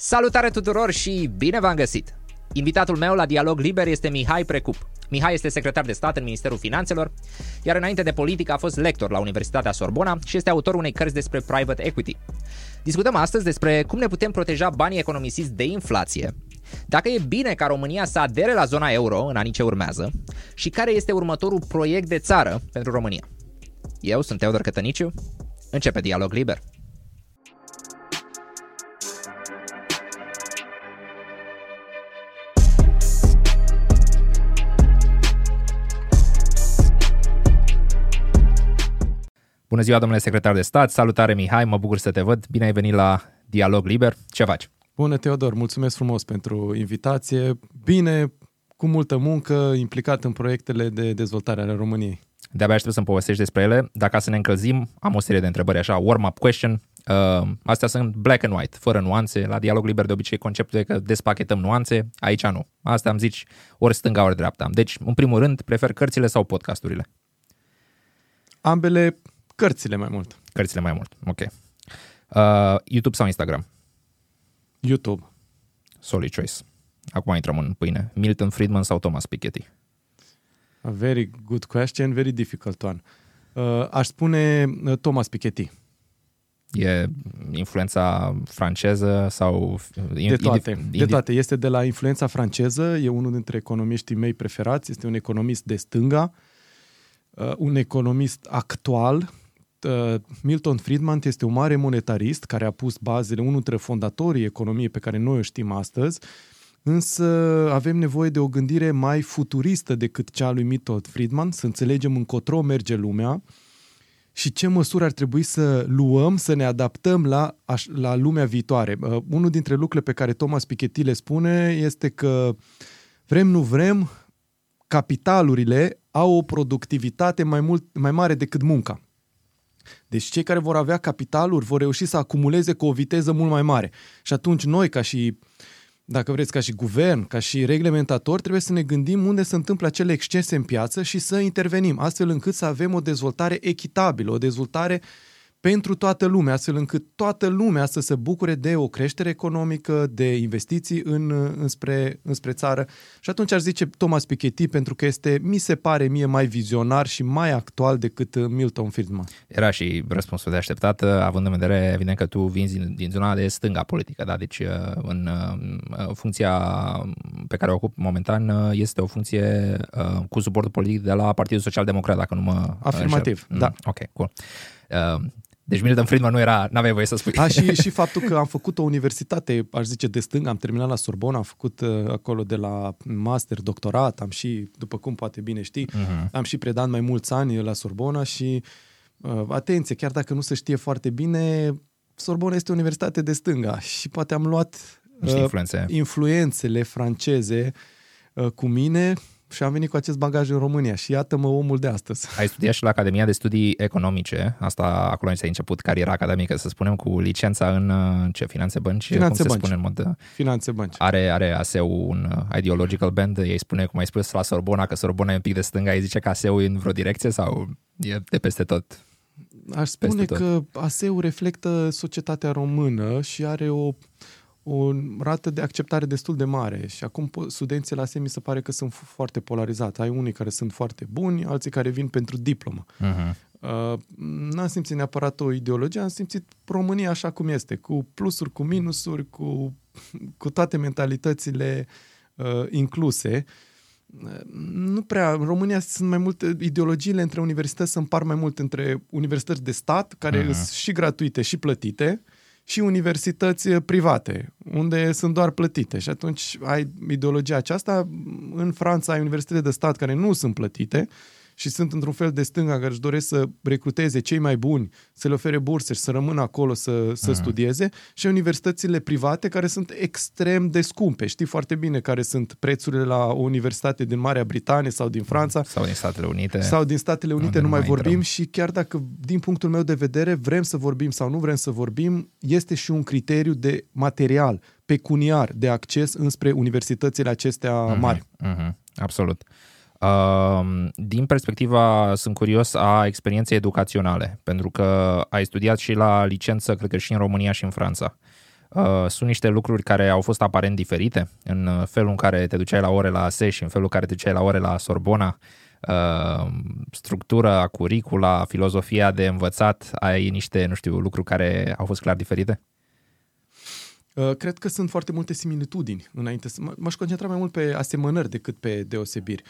Salutare tuturor și bine v-am găsit! Invitatul meu la Dialog Liber este Mihai Precup. Mihai este secretar de stat în Ministerul Finanțelor, iar înainte de politică a fost lector la Universitatea Sorbona și este autor unei cărți despre private equity. Discutăm astăzi despre cum ne putem proteja banii economisiți de inflație, dacă e bine ca România să adere la zona euro în anii ce urmează și care este următorul proiect de țară pentru România. Eu sunt Teodor Cătăniciu, începe Dialog Liber. Bună ziua, domnule secretar de stat, salutare Mihai, mă bucur să te văd, bine ai venit la Dialog Liber, ce faci? Bună, Teodor, mulțumesc frumos pentru invitație, bine, cu multă muncă, implicat în proiectele de dezvoltare ale României. De-abia aștept să-mi povestești despre ele. Dacă să ne încălzim, am o serie de întrebări așa, warm-up question. Uh, astea sunt black and white, fără nuanțe. La dialog liber de obicei conceptul e că despachetăm nuanțe, aici nu. Asta am zici ori stânga, ori dreapta. Deci, în primul rând, prefer cărțile sau podcasturile? Ambele Cărțile mai mult. Cărțile mai mult, ok. Uh, YouTube sau Instagram? YouTube. Solid choice. Acum intrăm în pâine. Milton Friedman sau Thomas Piketty? A very good question, very difficult one. Uh, aș spune uh, Thomas Piketty. E influența franceză sau... De toate, indi- de toate. Este de la influența franceză, e unul dintre economiștii mei preferați, este un economist de stânga, uh, un economist actual, Uh, Milton Friedman este un mare monetarist care a pus bazele, unul dintre fondatorii economiei pe care noi o știm astăzi, însă avem nevoie de o gândire mai futuristă decât cea lui Milton Friedman, să înțelegem încotro merge lumea și ce măsuri ar trebui să luăm, să ne adaptăm la, la lumea viitoare. Uh, unul dintre lucrurile pe care Thomas Piketty le spune este că vrem, nu vrem, capitalurile au o productivitate mai, mult, mai mare decât munca. Deci cei care vor avea capitaluri vor reuși să acumuleze cu o viteză mult mai mare. Și atunci noi, ca și, dacă vreți, ca și guvern, ca și reglementator, trebuie să ne gândim unde se întâmplă acele excese în piață și să intervenim, astfel încât să avem o dezvoltare echitabilă, o dezvoltare uh, pentru toată lumea, astfel încât toată lumea să se bucure de o creștere economică, de investiții în, înspre, înspre țară. Și atunci ar zice Thomas Piketty, pentru că este, mi se pare mie, mai vizionar și mai actual decât Milton Friedman. Era și răspunsul de așteptat, având în vedere, evident, că tu vin din, din zona de stânga politică, da? deci uh, în uh, funcția pe care o ocup momentan uh, este o funcție cu suportul politic de la Partidul Social Democrat, dacă nu mă Afirmativ, înșel. da. Mm, ok, cool. Deci Milton Friedman nu era, n-aveai voie să spui. A, și, și faptul că am făcut o universitate, aș zice, de stâng, am terminat la Sorbona, am făcut uh, acolo de la master, doctorat, am și, după cum poate bine știi, uh-huh. am și predat mai mulți ani la Sorbona și, uh, atenție, chiar dacă nu se știe foarte bine, Sorbona este o universitate de stânga și poate am luat uh, influențe. influențele franceze uh, cu mine și am venit cu acest bagaj în România și iată-mă omul de astăzi. Ai studiat și la Academia de Studii Economice, asta acolo ți-ai început cariera academică, să spunem, cu licența în ce, finanțe bănci? Finanțe cum bănci. se spune în mod... Finanțe bănci. Are, are ASEU un ideological band, ei spune, cum ai spus la Sorbona, că Sorbona e un pic de stânga, ei zice că ASEU e în vreo direcție sau e de peste tot? Aș spune că ASEU reflectă societatea română și are o o rată de acceptare destul de mare și acum studenții la SEMI se pare că sunt foarte polarizați. Ai unii care sunt foarte buni, alții care vin pentru diplomă. Uh-huh. Uh, n-am simțit neapărat o ideologie, am simțit România așa cum este, cu plusuri, cu minusuri, cu, cu toate mentalitățile uh, incluse. Uh, nu prea, în România sunt mai multe, ideologiile între universități se împar mai mult între universități de stat, care uh-huh. sunt și gratuite și plătite, uh, și universități private, unde sunt doar plătite. Și atunci ai ideologia aceasta. În Franța ai universități de stat care nu sunt plătite și sunt într-un fel de stânga care își doresc să recruteze cei mai buni, să le ofere burse și să rămână acolo să, să uh-huh. studieze și universitățile private care sunt extrem de scumpe. Știi foarte bine care sunt prețurile la o universitate din Marea Britanie sau din Franța. Sau din Statele Unite. Sau din Statele Unite, nu mai, mai vorbim intrăm. și chiar dacă din punctul meu de vedere vrem să vorbim sau nu vrem să vorbim, este și un criteriu de material, pecuniar, de acces înspre universitățile acestea uh-huh, mari. Uh-huh, absolut. Uh, din perspectiva, sunt curios, a experienței educaționale, pentru că ai studiat și la licență, cred că și în România și în Franța. Uh, sunt niște lucruri care au fost aparent diferite în uh, felul în care te duceai la ore la ASE și în felul în care te duceai la ore la Sorbona, uh, structura, curicula, filozofia de învățat, ai niște, nu știu, lucruri care au fost clar diferite? Cred că sunt foarte multe similitudini înainte. M-aș concentra mai mult pe asemănări decât pe deosebiri.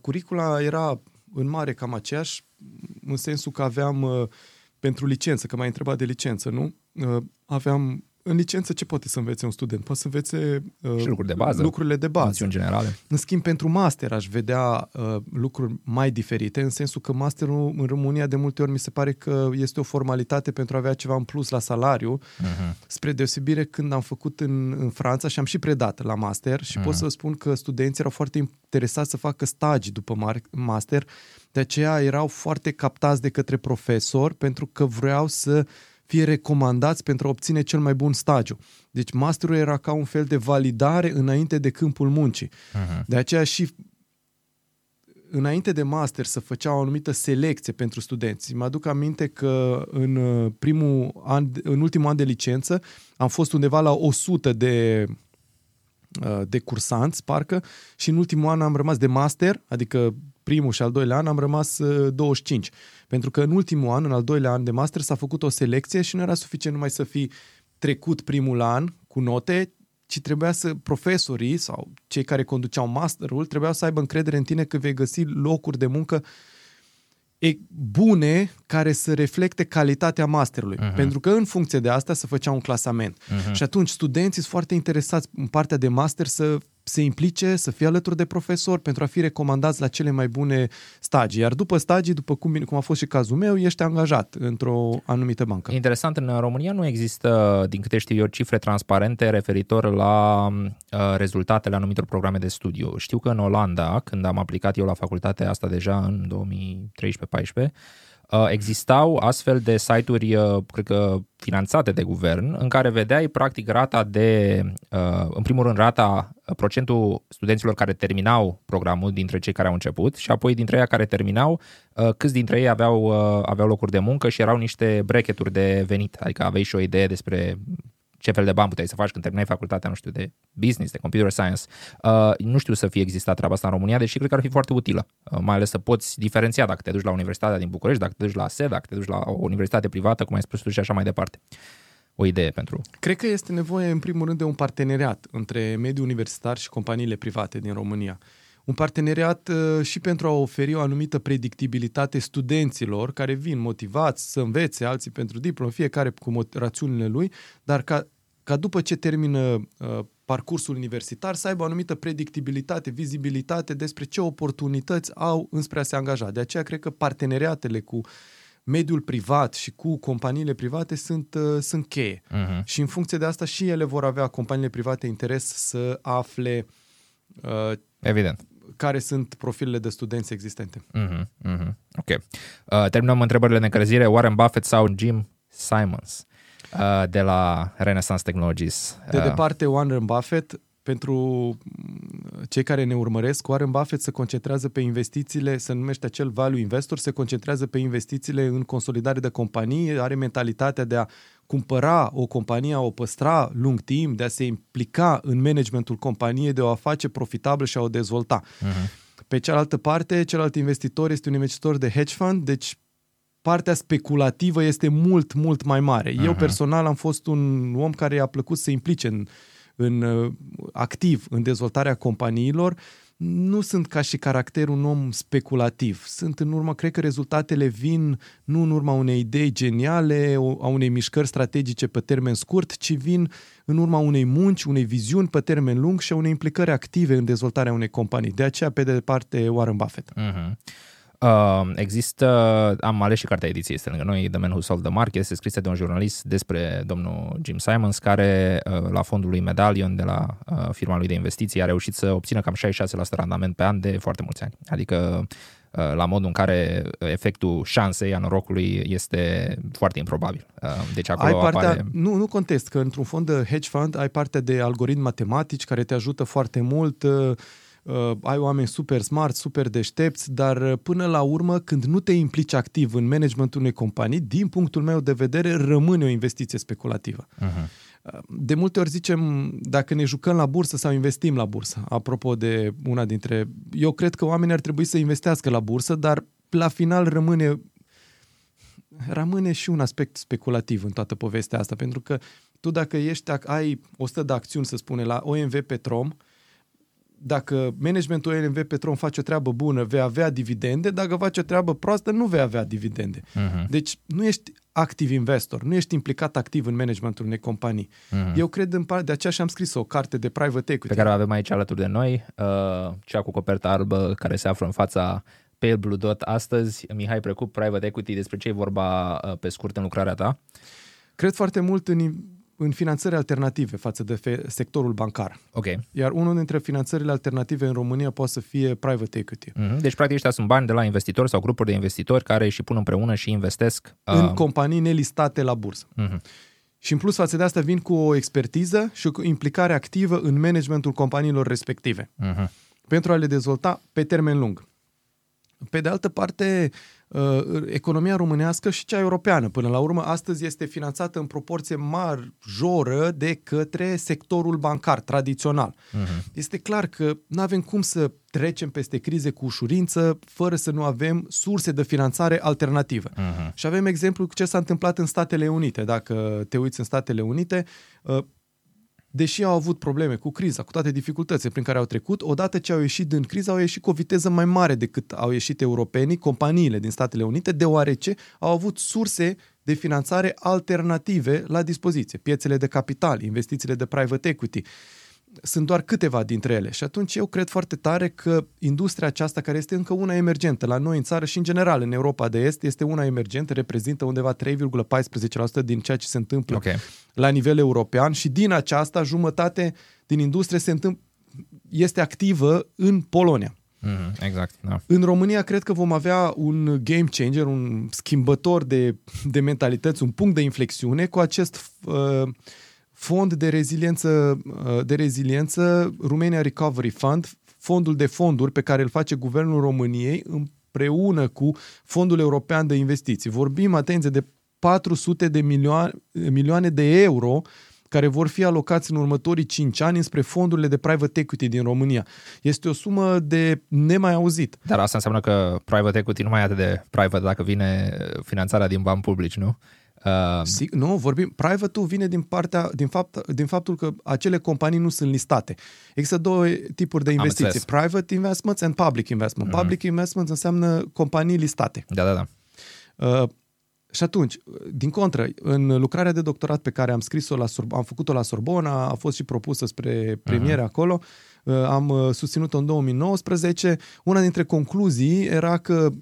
Curicula era în mare cam aceeași, în sensul că aveam pentru licență, că m-ai întrebat de licență, nu? Aveam în licență ce poate să învețe un student? Poate să învețe uh, și lucruri de bază, lucrurile de bază. generale. În schimb, pentru master aș vedea uh, lucruri mai diferite, în sensul că masterul în România de multe ori mi se pare că este o formalitate pentru a avea ceva în plus la salariu, uh-huh. spre deosebire când am făcut în, în Franța și am și predat la master și uh-huh. pot să spun că studenții erau foarte interesați să facă stagii după master, de aceea erau foarte captați de către profesor pentru că vreau să fie recomandați pentru a obține cel mai bun stagiu. Deci masterul era ca un fel de validare înainte de câmpul muncii. Uh-huh. De aceea și înainte de master să făcea o anumită selecție pentru studenți. Mă aduc aminte că în uh, primul an, în ultimul an de licență am fost undeva la 100 de uh, de cursanți, parcă, și în ultimul an am rămas de master, adică primul și al doilea an am rămas 25. Uh, Pentru că în ultimul an, în al doilea an de master, s-a făcut o selecție și nu era suficient numai să fi trecut primul an cu note, ci trebuia să profesorii sau cei care conduceau masterul trebuiau să aibă încredere în tine că vei găsi locuri de muncă bune care să reflecte calitatea masterului. Uh-huh. Pentru că în funcție de asta se făcea un clasament. Uh-huh. Și atunci studenții sunt foarte interesați în partea de master să se implice, să fie alături de profesor pentru a fi recomandați la cele mai bune stagii. Iar după stagii, după cum, cum a fost și cazul meu, ești angajat într-o anumită bancă. Interesant, în România nu există, din câte știu eu, cifre transparente referitor la uh, rezultatele anumitor programe de studiu. Știu că în Olanda, când am aplicat eu la facultatea asta deja în 2013-14, Uh, existau astfel de site-uri, uh, cred că finanțate de guvern, în care vedeai practic rata de, uh, în primul rând rata, procentul studenților care terminau programul dintre cei care au început și apoi dintre ei care terminau, câți dintre ei aveau, aveau locuri de muncă și erau niște bracketuri de venit, adică aveai și o idee despre ce fel de bani puteai să faci când terminai facultatea, nu știu, de business, de computer science. Uh, nu știu să fie existat treaba asta în România, deși cred că ar fi foarte utilă, uh, mai ales să poți diferenția dacă te duci la Universitatea din București, dacă te duci la SED, dacă te duci la o universitate privată, cum ai spus tu și așa mai departe o idee pentru... Cred că este nevoie, în primul rând, de un parteneriat între mediul universitar și companiile private din România. Un parteneriat uh, și pentru a oferi o anumită predictibilitate studenților care vin motivați să învețe, alții pentru diplom, fiecare cu rațiunile lui, dar ca ca după ce termină uh, parcursul universitar să aibă o anumită predictibilitate, vizibilitate despre ce oportunități au înspre a se angaja. De aceea cred că parteneriatele cu mediul privat și cu companiile private sunt, uh, sunt cheie. Uh-huh. Și în funcție de asta și ele vor avea, companiile private, interes să afle uh, Evident. Care sunt profilele de studenți existente. Uh-huh. Uh-huh. Ok. Uh, terminăm întrebările de încălzire. Warren Buffett sau Jim Simons? Uh, de la Renaissance Technologies. De uh, departe, Warren Buffett, pentru mm, cei care ne urmăresc, Warren Buffett se concentrează pe investițiile, se numește acel value investor, se concentrează pe investițiile în consolidare de companii, are mentalitatea de a cumpăra o companie, a o păstra lung timp, de a se implica în managementul companiei, de a o face profitabilă și a o dezvolta. Uh-huh. Pe cealaltă parte, celălalt investitor este un investitor de hedge fund, deci partea speculativă este mult, mult mai mare. Uh-huh. Eu personal am fost un om care a plăcut să se implice în, în uh, activ în dezvoltarea companiilor. Nu sunt ca și caracter un om speculativ. Sunt în urmă, cred că rezultatele vin nu în urma unei idei geniale, a unei mișcări strategice pe termen scurt, ci vin în urma unei munci, unei viziuni pe termen lung și a unei implicări active în dezvoltarea unei companii. De aceea, pe de departe, Warren Buffett. Uh-huh. Uh, există, am ales și cartea ediției este lângă noi, The Man Who Sold the Market, este scrisă de un jurnalist despre domnul Jim Simons, care uh, la fondul lui Medallion de la uh, firma lui de investiții a reușit să obțină cam 66% randament pe an de foarte mulți ani. Adică uh, la modul în care efectul șansei a norocului este foarte improbabil. Uh, deci acolo ai partea, apare... Nu, nu contest că într-un fond de hedge fund ai parte de algoritmi matematici care te ajută foarte mult uh, uh, ai oameni super smart, super deștepți, dar uh, până la urmă, când nu te implici activ în managementul unei companii, din punctul meu de vedere, rămâne o investiție speculativă. Uh-huh. De multe ori zicem dacă ne jucăm la bursă sau investim la bursă. Apropo de una dintre... Eu cred că oamenii ar trebui să investească la bursă, dar la final rămâne rămâne și un aspect speculativ în toată povestea asta, pentru că tu dacă ești, ai 100 de acțiuni, să spune, la OMV Petrom, dacă managementul OMV Petrom face o treabă bună, vei avea dividende, dacă face o treabă proastă, nu vei avea dividende. Uh-huh. Deci nu ești activ investor, nu ești implicat activ în managementul unei companii. Uh-huh. Eu cred în parte, de aceea și-am scris o carte de private equity. Pe care o avem aici alături de noi, uh, cea cu coperta albă care se află în fața Pale Blue Dot astăzi. Mihai Precup, Private Equity, despre ce e vorba uh, pe scurt în lucrarea ta? Cred foarte mult în, în finanțări alternative față de fe- sectorul bancar. Ok. Iar unul dintre finanțările alternative în România poate să fie private equity. Mm-hmm. Deci, practic, ăștia sunt bani de la investitori sau grupuri de investitori care și pun împreună și investesc uh... în companii nelistate la bursă. Mm-hmm. Și în plus față de asta vin cu o expertiză și o implicare activă în managementul companiilor respective. Mm-hmm. Pentru a le dezvolta pe termen lung. Pe de altă parte, uh, economia românească și cea europeană, până la urmă, astăzi este finanțată în proporție majoră de către sectorul bancar tradițional. Uh-huh. Este clar că nu avem cum să trecem peste crize cu ușurință fără să nu avem surse de finanțare alternativă. Uh-huh. Și avem exemplu ce s-a întâmplat în Statele Unite. Dacă te uiți în Statele Unite, uh, deși au avut probleme cu criza, cu toate dificultățile prin care au trecut, odată ce au ieșit din criză, au ieșit cu o viteză mai mare decât au ieșit europenii, companiile din Statele Unite, deoarece au avut surse de finanțare alternative la dispoziție. Piețele de capital, investițiile de private equity, sunt doar câteva dintre ele. Și atunci eu cred foarte tare că industria aceasta, care este încă una emergentă la noi în țară și în general în Europa de Est, este una emergentă, reprezintă undeva 3,14% din ceea ce se întâmplă okay. la nivel european și din aceasta jumătate din industrie se întâmplă, este activă în Polonia. Mm, exact. Da. În România cred că vom avea un game changer, un schimbător de, de mentalități, un punct de inflexiune cu acest uh, fond de reziliență, uh, de reziliență Romania Recovery Fund, fondul de fonduri pe care îl face Guvernul României împreună cu Fondul European de Investiții. Vorbim, atenție, de 400 de milioane, milioane de euro care vor fi alocați în următorii 5 ani spre fondurile de private equity din România. Este o sumă de nemai auzit. Dar asta înseamnă că private equity nu mai e atât de private dacă vine finanțarea din bani publici, nu? Uh, Sig- nu, vorbim, private-ul vine din, partea, din, fapt, din faptul că acele companii nu sunt listate. Există două tipuri de investiții, private investments and public investment. Mm-hmm. Public investments înseamnă companii listate. Da, da, da. Uh, și atunci, din contră, în lucrarea de doctorat pe care am scris-o la Sor- am făcut-o la Sorbona, a fost și propusă spre premiere uh-huh. acolo, uh, am uh, susținut-o în 2019. Una dintre concluzii era că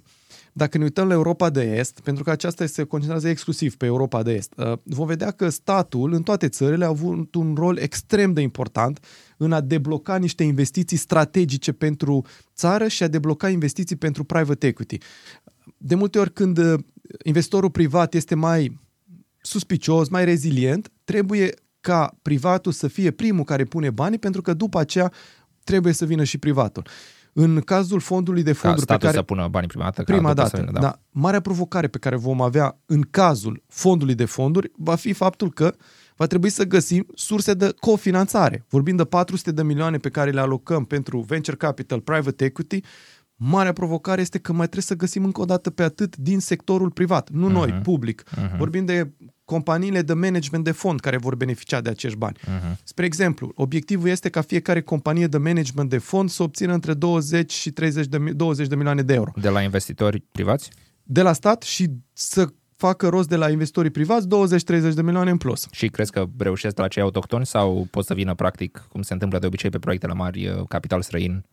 dacă ne uităm la Europa de Est, pentru că aceasta se concentrează exclusiv pe Europa de Est, uh, vom vedea că statul în toate țările a avut un rol extrem de important în a debloca niște investiții strategice pentru țară și a debloca investiții pentru private equity. De multe ori când uh, investitorul privat este mai suspicios, mai rezilient, trebuie ca privatul să fie primul care pune banii, pentru că după aceea trebuie să vină și privatul. În cazul fondului de fonduri ca pe care... să pună banii prima dată. Prima dată, vină, da. da. Marea provocare pe care vom avea în cazul fondului de fonduri va fi faptul că va trebui să găsim surse de cofinanțare. Vorbind de 400 de milioane pe care le alocăm pentru venture capital, private equity, Marea provocare este că mai trebuie să găsim încă o dată pe atât din sectorul privat, nu uh-huh. noi, mhm. public. Uh-huh. Vorbim de companiile de management de fond care vor beneficia de acești bani. Uh-huh. Spre exemplu, obiectivul este ca fiecare companie de management de fond să obțină între 20 și 30 de, 20 de milioane de euro. De la investitori privați? De la stat și să facă rost de la investitorii privați 20-30 de milioane în plus. Și crezi că reușesc la cei autohtoni sau pot să vină practic, cum se întâmplă de obicei pe proiectele mari, uh, capital străin?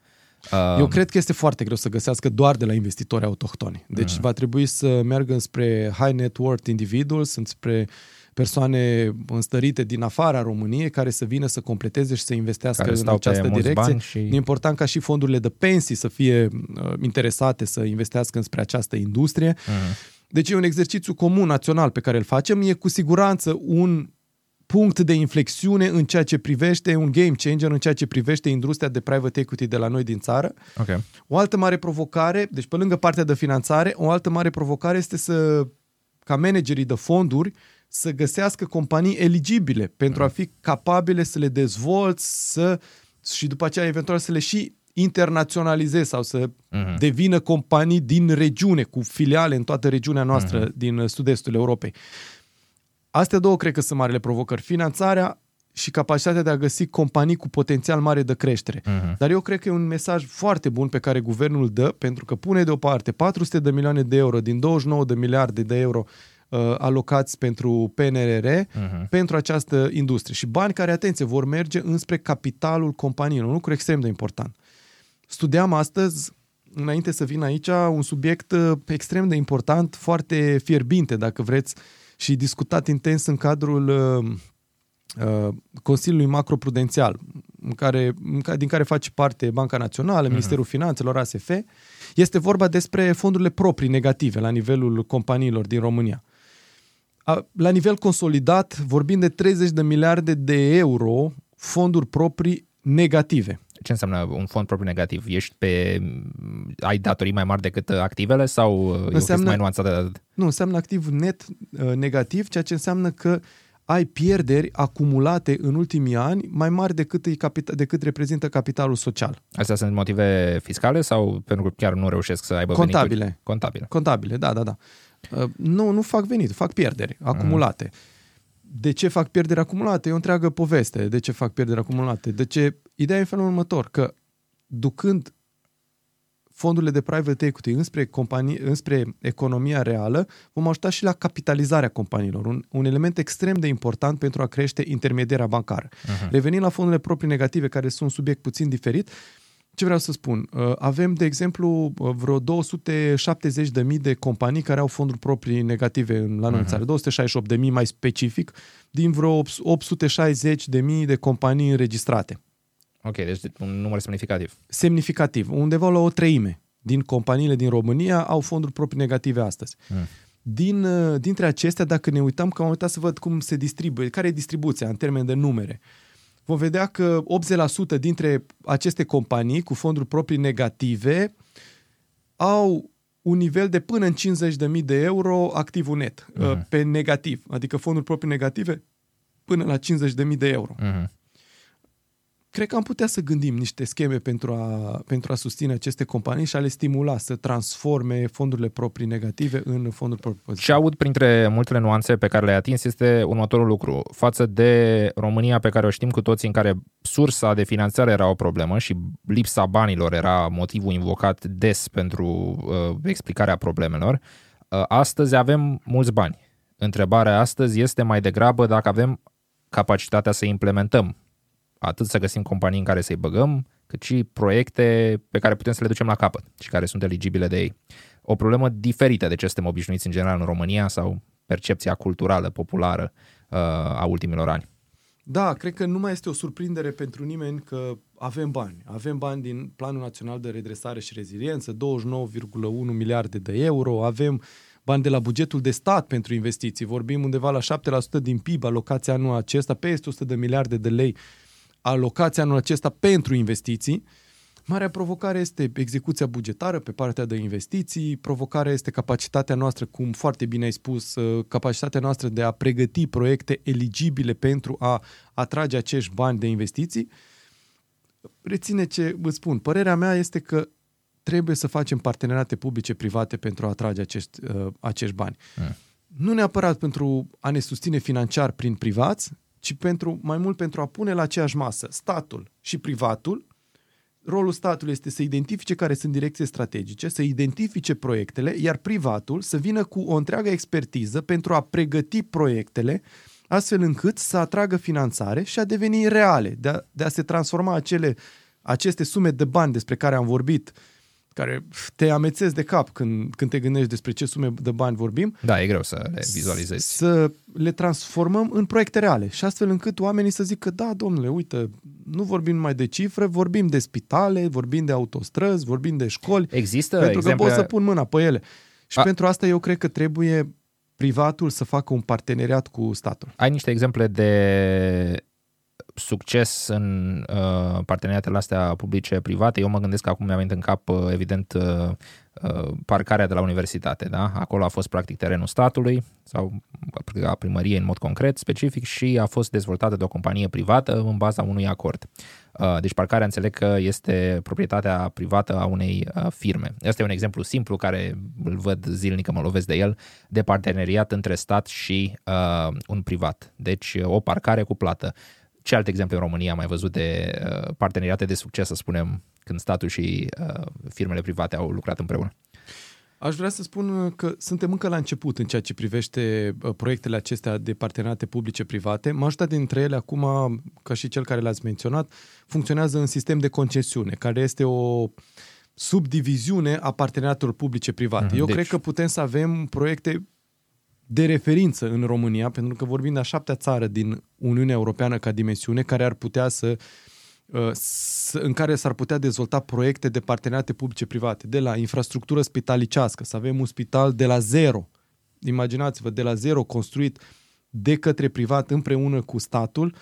Eu cred că este foarte greu să găsească doar de la investitori autohtoni. Deci mm. va trebui să meargă spre high net worth individuals, spre persoane înstărite din afara României care să vină să completeze și să investească care în această direcție. Și... E important ca și fondurile de pensii să fie uh, interesate să investească înspre această industrie. Mm. Deci e un exercițiu comun național pe care îl facem. E cu siguranță un punct de inflexiune în ceea ce privește, un game changer în ceea ce privește industria de private equity de la noi din țară. Okay. O altă mare provocare, deci pe lângă partea de finanțare, o altă mare provocare este să ca managerii de fonduri să găsească companii eligibile pentru a fi capabile să le dezvolți să, și după aceea eventual să le și internaționalizeze sau să uh-huh. devină companii din regiune, cu filiale în toată regiunea noastră uh-huh. din sud-estul Europei. Astea două cred că sunt marile provocări. Finanțarea și capacitatea de a găsi companii cu potențial mare de creștere. Uh-huh. Dar eu cred că e un mesaj foarte bun pe care guvernul dă, pentru că pune deoparte 400 de milioane de euro din 29 de miliarde de euro uh, alocați pentru PNRR uh-huh. pentru această industrie. Și bani care, atenție, vor merge înspre capitalul companiilor. Un lucru extrem de important. Studiam astăzi, înainte să vin aici, un subiect uh, extrem de important, foarte fierbinte, dacă vreți, și discutat intens în cadrul uh, uh, Consiliului Macroprudențial, în care, din care face parte Banca Națională, uh-huh. Ministerul Finanțelor, ASF, este vorba despre fondurile proprii negative la nivelul companiilor din România. La nivel consolidat, vorbim de 30 de miliarde de euro fonduri proprii negative ce înseamnă un fond propriu negativ? Ești pe, ai datorii mai mari decât activele sau înseamnă, e mai nuanțată? Nu, înseamnă activ net uh, negativ, ceea ce înseamnă că ai pierderi acumulate în ultimii ani mai mari decât, e capita- decât reprezintă capitalul social. Astea sunt motive fiscale sau pentru că chiar nu reușesc să aibă Contabile. venituri? Contabile. Contabile, da, da, da. Uh, nu, nu fac venit, fac pierderi acumulate. Mm de ce fac pierderi acumulate? E o întreagă poveste. De ce fac pierderi acumulate? De ce? Ideea e în felul următor, că ducând fondurile de private equity înspre, companii, înspre economia reală, vom ajuta și la capitalizarea companiilor. Un, un element extrem de important pentru a crește intermedierea bancară. Uh-huh. Revenind la fondurile proprii negative, care sunt un subiect puțin diferit, ce vreau să spun? Uh, avem, de exemplu, uh, vreo 270.000 de companii care au fonduri proprii negative în, la noi uh-huh. în mhm. țară, 268.000 mai specific, din vreo 860.000 de companii înregistrate. Ok, deci un număr semnificativ. Semnificativ. Undeva la o treime din companiile din România au fonduri proprii negative astăzi. Mm. Din, uh, dintre acestea, dacă ne uităm, că am uitat să văd cum se distribuie, care e distribuția în termen de numere, vom vedea că 80% dintre aceste companii cu fonduri proprii negative au un nivel de până în 50.000 de euro activul net, uh-huh. pe negativ, adică fonduri proprii negative până la 50.000 de euro. Uh-huh cred că am putea să gândim niște scheme pentru a, pentru a susține aceste companii și a le stimula să transforme fondurile proprii negative în fonduri proprii pozitive. Ce aud printre multele nuanțe pe care le-ai atins este următorul lucru. Față de România pe care o știm cu toții în care sursa de finanțare era o problemă și lipsa banilor era motivul invocat des pentru uh, explicarea problemelor, uh, astăzi avem mulți bani. Întrebarea astăzi este mai degrabă dacă avem capacitatea să implementăm atât să găsim companii în care să-i băgăm, cât și proiecte pe care putem să le ducem la capăt și care sunt eligibile de ei. O problemă diferită de ce suntem obișnuiți în general în România sau percepția culturală, populară uh, a ultimilor ani. Da, cred că nu mai este o surprindere pentru nimeni că avem bani. Avem bani din Planul Național de Redresare și Reziliență, 29,1 miliarde de euro, avem bani de la bugetul de stat pentru investiții. Vorbim undeva la 7% din PIB alocația anul acesta, peste 100 de miliarde de lei alocația anul acesta pentru investiții. Marea provocare este execuția bugetară pe partea de investiții, provocarea este capacitatea noastră, cum foarte bine ai spus, uh, capacitatea noastră de a pregăti proiecte eligibile pentru a atrage acești bani de investiții. Reține ce vă spun. Părerea mea este că trebuie să facem parteneriate publice-private pentru a atrage acești, uh, acești bani. Mm. Nu neapărat pentru a ne susține financiar prin privați, ci pentru, mai mult pentru a pune la aceeași masă statul și privatul. Rolul statului este să identifice care sunt direcții strategice, să identifice proiectele, iar privatul să vină cu o întreagă expertiză pentru a pregăti proiectele astfel încât să atragă finanțare și a deveni reale, de a, de a se transforma acele, aceste sume de bani despre care am vorbit care te amețezi de cap când, când te gândești despre ce sume de bani vorbim. Da, e greu să le vizualizezi. Să le transformăm în proiecte reale și astfel încât oamenii să zică, da, domnule, uite, nu vorbim numai de cifre, vorbim de spitale, vorbim de autostrăzi, vorbim de școli. Există Pentru exemple... că pot să pun mâna pe ele. Și A... pentru asta eu cred că trebuie privatul să facă un parteneriat cu statul. Ai niște exemple de succes în uh, parteneriatele astea publice-private. Eu mă gândesc că acum mi-a venit în cap, uh, evident, uh, uh, parcarea de la universitate. Da? Acolo a fost practic terenul statului sau a primăriei în mod concret, specific și a fost dezvoltată de o companie privată în baza unui acord. Uh, deci parcarea înțeleg că este proprietatea privată a unei uh, firme. Este un exemplu simplu care îl văd zilnic, că mă lovesc de el, de parteneriat între stat și uh, un privat. Deci o parcare cu plată. Ce alte exemple în România am mai văzut de uh, parteneriate de succes, să spunem, când statul și uh, firmele private au lucrat împreună? Aș vrea să spun că suntem încă la început în ceea ce privește uh, proiectele acestea de parteneriate publice-private. Majoritatea dintre ele acum, ca și cel care l-ați menționat, funcționează în sistem de concesiune, care este o subdiviziune a parteneriatelor publice-private. Mm-hmm, Eu deci... cred că putem să avem proiecte de referință în România, pentru că vorbim de a șaptea țară din Uniunea Europeană ca dimensiune, care ar putea să Uh, în care s-ar putea dezvolta proiecte de parteneriate publice-private, de la infrastructură spitalicească, să avem un spital de la zero, imaginați-vă, de la zero construit de către privat împreună cu statul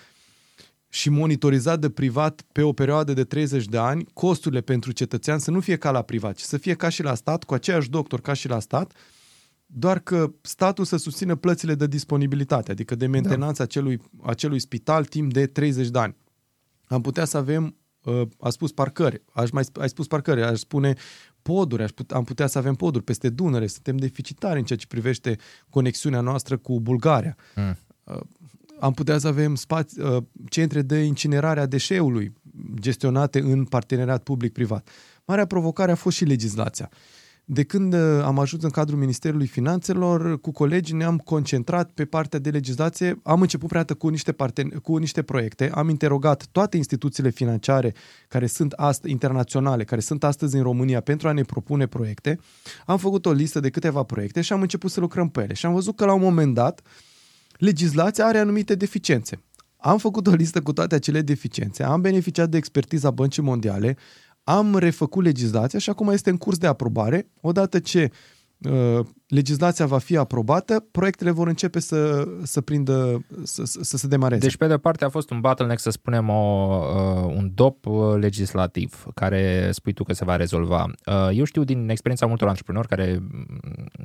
și monitorizat de privat pe o perioadă de 30 de ani, costurile pentru cetățean să nu fie ca la privat, ci să fie ca și la stat, cu aceiași doctor ca și la stat, doar că statul să susțină plățile de disponibilitate, adică de mentenanță da. acelui, acelui spital timp de 30 de ani am putea să avem, uh, a spus parcări, aș mai, ai spus parcări, aș spune poduri, aș put, am putea să avem poduri peste Dunăre, suntem deficitari în ceea ce privește conexiunea noastră cu Bulgaria. Mm. Uh, am putea să avem spați, uh, centre de incinerare a deșeului gestionate în parteneriat public-privat. Marea provocare a fost și legislația. Uh, de când uh, am ajuns în cadrul Ministerului Finanțelor, cu colegii ne-am concentrat pe partea de legislație. Am început prea cu niște, parten- cu niște proiecte, am interogat toate instituțiile financiare care sunt ast- internaționale, care sunt astăzi în România pentru a ne propune proiecte. Am făcut o listă de câteva proiecte și am început să lucrăm pe ele. Și am văzut că la un moment dat legislația are anumite deficiențe. Am făcut o listă cu toate acele deficiențe, am beneficiat de expertiza Băncii Mondiale, am refăcut legislația și acum este în curs de aprobare. Odată ce uh, legislația va fi aprobată, proiectele vor începe să, să prindă, să, să se demareze. Deci, pe de parte, a fost un bottleneck, să spunem, o, uh, un dop uh, legislativ care spui tu că se va rezolva. Uh, eu știu din experiența multor antreprenori care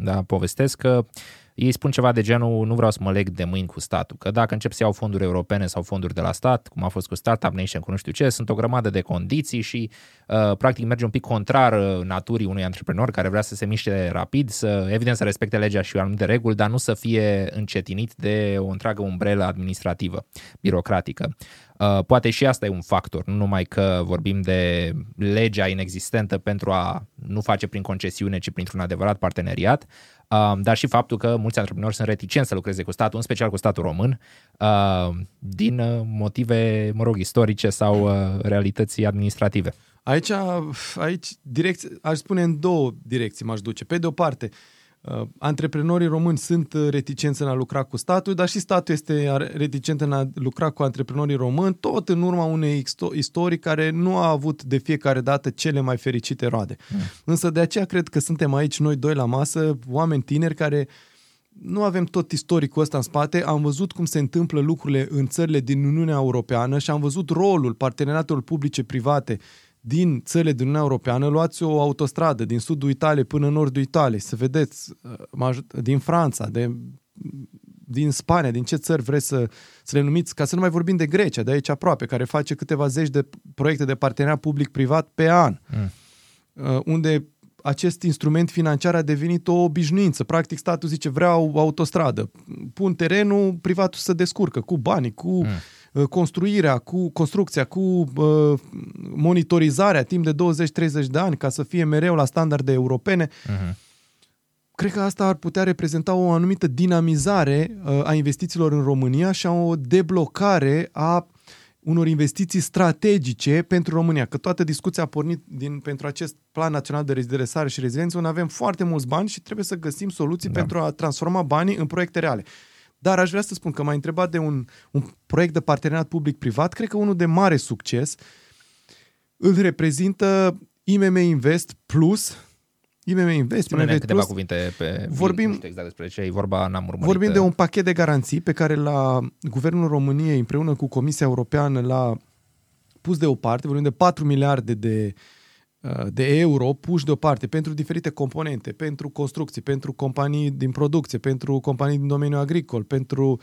da, povestesc că uh, ei spun ceva de genul, nu vreau să mă leg de mâini cu statul, că dacă încep să iau fonduri europene sau fonduri de la stat, cum a fost cu Startup Nation, cu nu știu ce, sunt o grămadă de condiții și uh, practic merge un pic contrar uh, naturii unui antreprenor care vrea să se miște rapid, să evident să respecte legea și anumite reguli, dar nu să fie încetinit de o întreagă umbrelă administrativă, birocratică. Uh, poate și asta e un factor, nu numai că vorbim de legea inexistentă pentru a nu face prin concesiune, ci printr-un adevărat parteneriat, uh, dar și faptul că mulți antreprenori sunt reticenți să lucreze cu statul, în special cu statul român, uh, din motive, mă rog, istorice sau realității administrative. Aici, aici direct, aș spune în două direcții m-aș duce. Pe de o parte, uh, Uh, antreprenorii români sunt uh, reticenți în a lucra cu statul, dar și statul este reticent în a lucra cu antreprenorii români, tot în urma unei istorii care nu a avut de fiecare dată cele mai fericite roade. Mm. Însă de aceea cred că suntem aici noi doi la masă, oameni tineri care nu avem tot istoricul ăsta în spate, am văzut cum se întâmplă lucrurile în țările din Uniunea Europeană și am văzut rolul parteneriatelor publice-private din țările din Uniunea Europeană, luați o autostradă din sudul Italiei până în nordul Italiei, să vedeți, uh, din Franța, de, din Spania, din ce țări vreți să, să le numiți, ca să nu mai vorbim de Grecia, de aici aproape, care face câteva zeci de proiecte de parteneriat public-privat pe an, mm. Uh, unde acest instrument financiar a devenit o obișnuință. Practic, statul zice, vreau autostradă, pun terenul, privatul să descurcă cu banii, cu... Mm Uh, construirea, cu construcția, cu uh, monitorizarea timp de 20-30 de ani ca să fie mereu la standarde europene. Uh-huh. Cred că asta ar putea reprezenta o anumită dinamizare uh, a investițiilor în România și a o deblocare a unor investiții strategice pentru România. Că toată discuția a pornit din, pentru acest plan național de redresare și reziliență, unde avem foarte mulți bani și trebuie să găsim soluții da. pentru a transforma banii în proiecte reale. Dar aș vrea să spun că m-a întrebat de un, un proiect de parteneriat public-privat, cred că unul de mare succes îl reprezintă IMM Invest Plus, IMM Invest, Spune-ne IMM câteva Plus. cuvinte pe vorbim, nu știu exact despre ce e vorba, n-am urmărit. Vorbim de un pachet de garanții pe care la Guvernul României împreună cu Comisia Europeană l-a pus deoparte, vorbim de 4 miliarde de, uh, de euro puși deoparte pentru diferite componente, pentru construcții, pentru companii din producție, pentru companii din domeniul agricol, pentru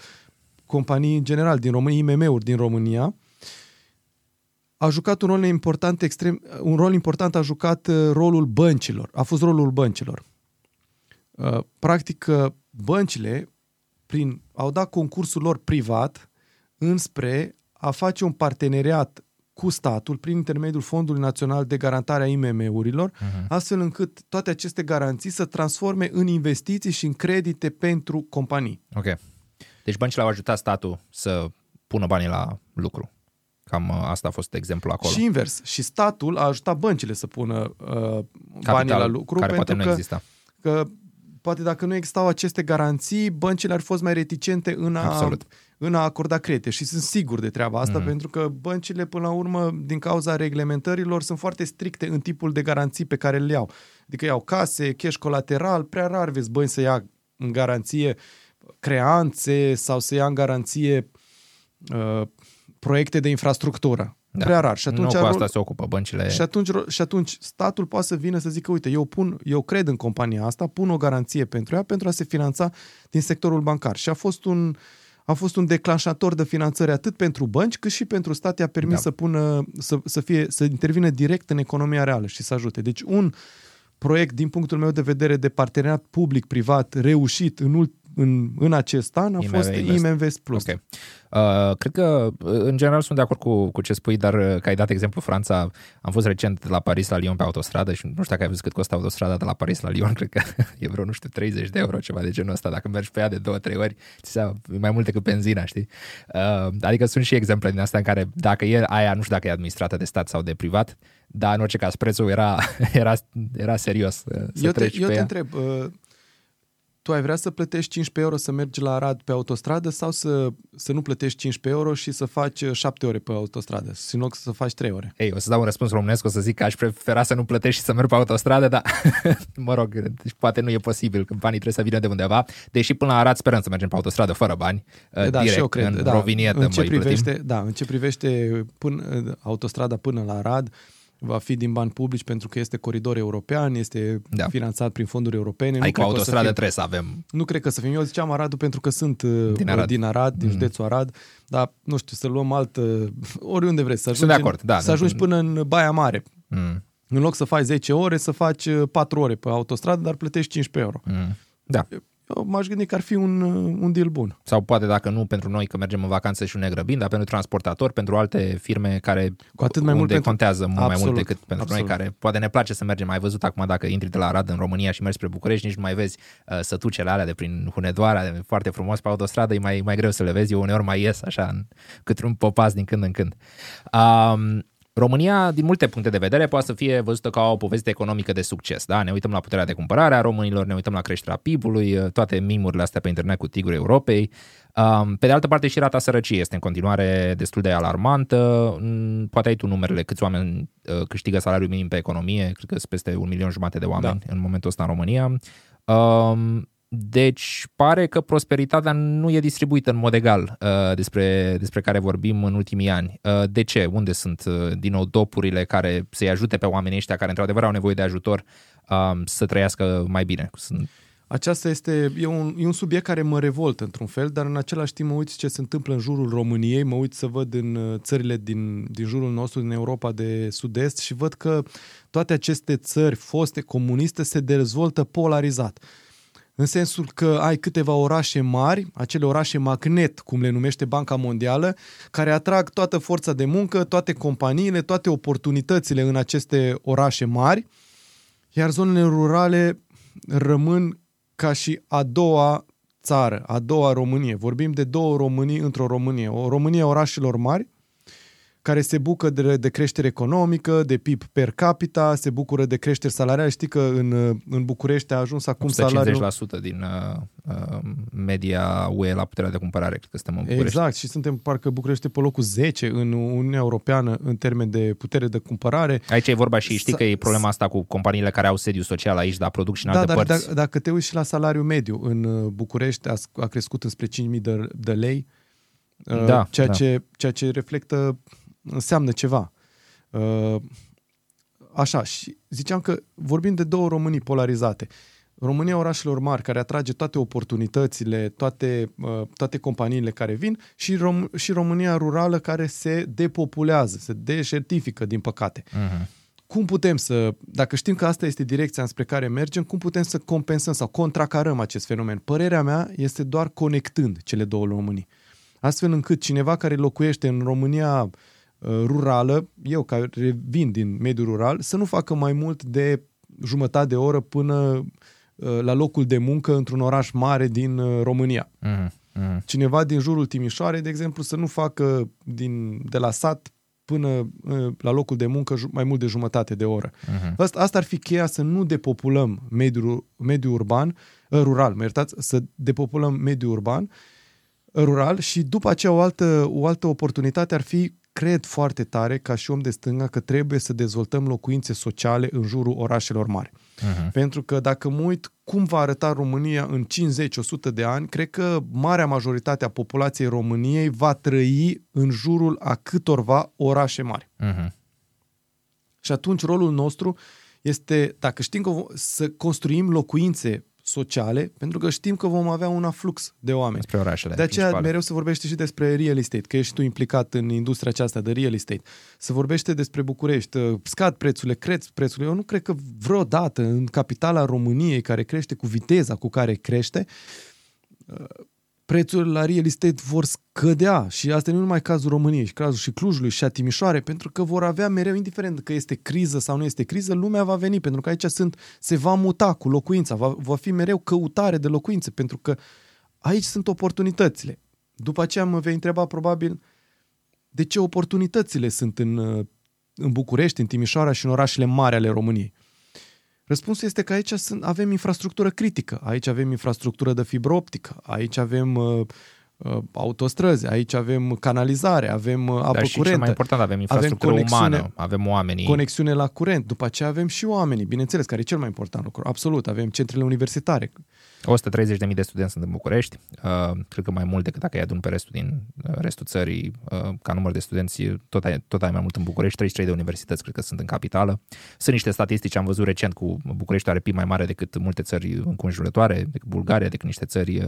companii în general din România, IMM-uri din România a jucat un rol important, extrem, un rol important a jucat uh, rolul băncilor. A fost rolul băncilor. Uh, practic, uh, băncile prin, au dat concursul lor privat înspre a face un parteneriat cu statul prin intermediul Fondului Național de Garantare a IMM-urilor, uh-huh. astfel încât toate aceste garanții să transforme în investiții și în credite pentru companii. Ok. Deci băncile au ajutat statul să pună banii la lucru. Cam uh, asta a fost exemplu acolo. Și invers. Și statul a ajutat băncile să pună uh, banii la lucru. Care pentru poate că, nu exista. Că poate dacă nu existau aceste garanții, băncile ar fi fost mai reticente în a, în a acorda credite. Și sunt sigur de treaba asta, mm. pentru că băncile, până la urmă, din cauza reglementărilor, sunt foarte stricte în tipul de garanții pe care le iau. Adică iau case, cash colateral, prea rar vezi bănci să ia în garanție creanțe sau să ia în garanție uh, proiecte de infrastructură. Da. Prea rar. Și atunci nu cu asta se ocupă băncile. Și atunci, și atunci statul poate să vină să zică, uite, eu, pun, eu cred în compania asta, pun o garanție pentru ea pentru a se finanța din sectorul bancar. Și a fost un, a fost un declanșator de finanțări atât pentru bănci, cât și pentru stat i-a permis da. să pună, să, să, fie, să intervină direct în economia reală și să ajute. Deci un proiect, din punctul meu de vedere, de parteneriat public-privat reușit în, în, în acest an a IMV fost Invest. IMVest Plus. Okay. Uh, cred că, uh, în general, sunt de acord cu, cu ce spui, dar uh, că ai dat exemplu Franța, am fost recent la Paris la Lyon pe autostradă și nu știu dacă ai văzut cât costă autostrada de la Paris la Lyon, cred că e vreo, nu știu, 30 de euro, ceva de genul ăsta. Dacă mergi pe ea de două, trei ori, ți se mai mult decât benzina, știi? Uh, adică sunt și exemple din astea în care, dacă e aia, nu știu dacă e administrată de stat sau de privat, dar în orice caz prețul era, era, era serios. Să eu te, eu te întreb, uh, tu ai vrea să plătești 15 euro să mergi la Arad pe autostradă sau să, să nu plătești 15 euro și să faci 7 ore pe autostradă, în loc să faci 3 ore? Ei, o să dau un răspuns românesc, o să zic că aș prefera să nu plătești și să merg pe autostradă, dar mă rog, deci poate nu e posibil, că banii trebuie să vină de undeva, deși până la Arad sperăm să mergem pe autostradă fără bani, da, direct, și eu cred, în da, rovinietă în ce privește, Da, în ce privește până, autostrada până la Arad, va fi din bani publici pentru că este coridor european, este da. finanțat prin fonduri europene. Adică nu autostradă să fie, trebuie să avem. Nu cred că să fim. Eu ziceam Aradul pentru că sunt uh, din Arad, din, Arad, din mm. județul Arad, dar nu știu, să luăm alt, oriunde vreți, să ajungi, sunt de acord, da, să ajungi până în Baia Mare. Mm. În loc să faci 10 ore, să faci 4 uh, ore pe autostradă, dar plătești 15 euro. Mm. Da m-aș gândi că ar fi un, un deal bun. Sau poate dacă nu pentru noi că mergem în vacanță și ne grăbim, dar pentru transportatori, pentru alte firme care Cu atât mai mult pentru... contează mult absolut, mai mult decât pentru absolut. noi care poate ne place să mergem. Ai văzut acum dacă intri de la Arad în România și mergi spre București, nici nu mai vezi uh, sătucele alea de prin Hunedoara, foarte frumos pe autostradă, e mai, mai greu să le vezi. Eu uneori mai ies așa, cât un popas din când în când. Um, România, din multe puncte de vedere, poate să fie văzută ca o poveste economică de succes. Da? Ne uităm la puterea de cumpărare a românilor, ne uităm la creșterea PIB-ului, toate mimurile astea pe internet cu tigul Europei. Um, pe de altă parte, și rata sărăciei este în continuare destul de alarmantă. Mm, poate ai tu numerele, câți oameni uh, câștigă salariul minim pe economie, cred că sunt peste un milion jumate de oameni da. în momentul ăsta în România. Um, deci pare că prosperitatea nu e distribuită în mod egal uh, despre, despre care vorbim în ultimii ani. Uh, de ce? Unde sunt uh, din nou dopurile care să-i ajute pe oamenii ăștia care într-adevăr au nevoie de ajutor uh, să trăiască mai bine? Sunt... Aceasta este, e un, e un subiect care mă revoltă într-un fel, dar în același timp mă uit ce se întâmplă în jurul României, mă uit să văd în uh, țările din, din jurul nostru, din Europa de Sud-Est și văd că toate aceste țări foste comuniste se dezvoltă polarizat în sensul că ai câteva orașe mari, acele orașe magnet, cum le numește Banca Mondială, care atrag toată forța de muncă, toate companiile, toate oportunitățile în aceste orașe mari, iar zonele rurale rămân ca și a doua țară, a doua Românie. Vorbim de două Românii într-o Românie. O Românie a orașelor mari, care se bucură de, de creștere economică, de PIB per capita, se bucură de creștere salariale. Știi că în, în București a ajuns acum 150% salariul... din uh, uh, media UE la puterea de cumpărare, cred că suntem în București. Exact, și suntem parcă București pe locul 10 în Uniunea Europeană în termen de putere de cumpărare. Aici e vorba și știi că e problema asta cu companiile care au sediu social aici, dar produc și în da, alte dar părți. Dacă, dacă te uiți și la salariul mediu în uh, București a, a crescut înspre 5.000 de, de lei, uh, da, ceea, da. Ce, ceea ce reflectă înseamnă ceva. Uh, așa, și ziceam că vorbim de două Românii polarizate. România orașelor mari, care atrage toate oportunitățile, toate, uh, toate companiile care vin, și, Rom- și România rurală care se depopulează, se deșertifică, din păcate. Uh-huh. Cum putem să, dacă știm că asta este direcția înspre care mergem, cum putem să compensăm sau contracarăm acest fenomen? Părerea mea este doar conectând cele două Românii. Astfel încât cineva care locuiește în România Uh, rurală, eu care vin din mediul rural, să nu facă mai mult de jumătate de oră până uh, la locul de muncă într-un oraș mare din uh, România. Uh-huh. Uh-huh. Cineva din jurul Timișoarei, de exemplu, să nu facă din, de la sat până la locul de muncă mai mult de jumătate de oră. Uh-huh. Asta, asta ar fi cheia să nu depopulăm mediul, mediul urban, rural, mă iertați, să depopulăm mediul urban, rural și după aceea o altă, o altă oportunitate ar fi cred foarte tare, ca și om de stânga, că trebuie să dezvoltăm locuințe sociale în jurul orașelor mari. Uh-huh. Pentru că dacă mă uit cum va arăta România în 50-100 de ani, cred că marea majoritate a populației României va trăi în jurul a câtorva orașe mari. Uh-huh. Și atunci rolul nostru este, dacă știm că să construim locuințe sociale, pentru că știm că vom avea un aflux de oameni. Despre orașele. De aceea principale. mereu se vorbește și despre real estate, că ești tu implicat în industria aceasta de real estate. Se vorbește despre București, uh, scad prețurile, cresc prețurile. Eu nu cred că vreodată în capitala României, care crește cu viteza cu care crește, uh, prețurile la real estate vor scădea și asta nu numai cazul României, și cazul și Clujului și a Timișoare, pentru că vor avea mereu, indiferent că este criză sau nu este criză, lumea va veni, pentru că aici sunt, se va muta cu locuința, va, va fi mereu căutare de locuințe, pentru că aici sunt oportunitățile. După aceea mă vei întreba probabil de ce oportunitățile sunt în, în București, în Timișoara și în orașele mari ale României. Răspunsul este că aici sunt, avem infrastructură critică, aici avem infrastructură de fibră optică, aici avem uh, uh, autostrăzi, aici avem canalizare, avem uh, apă Dar și curentă. mai important, avem infrastructură avem umană, avem oamenii. Conexiune la curent, după aceea avem și oamenii, bineînțeles, care e cel mai important lucru. Absolut, avem centrele universitare. 130.000 de studenți sunt în București, uh, cred că mai mult decât dacă îi adun pe restul din uh, restul țării, uh, ca număr de studenți, tot ai, tot ai mai mult în București, 33 de universități cred că sunt în capitală. Sunt niște statistici, am văzut recent cu București are PIB mai mare decât multe țări înconjurătoare, decât Bulgaria, decât niște țări uh,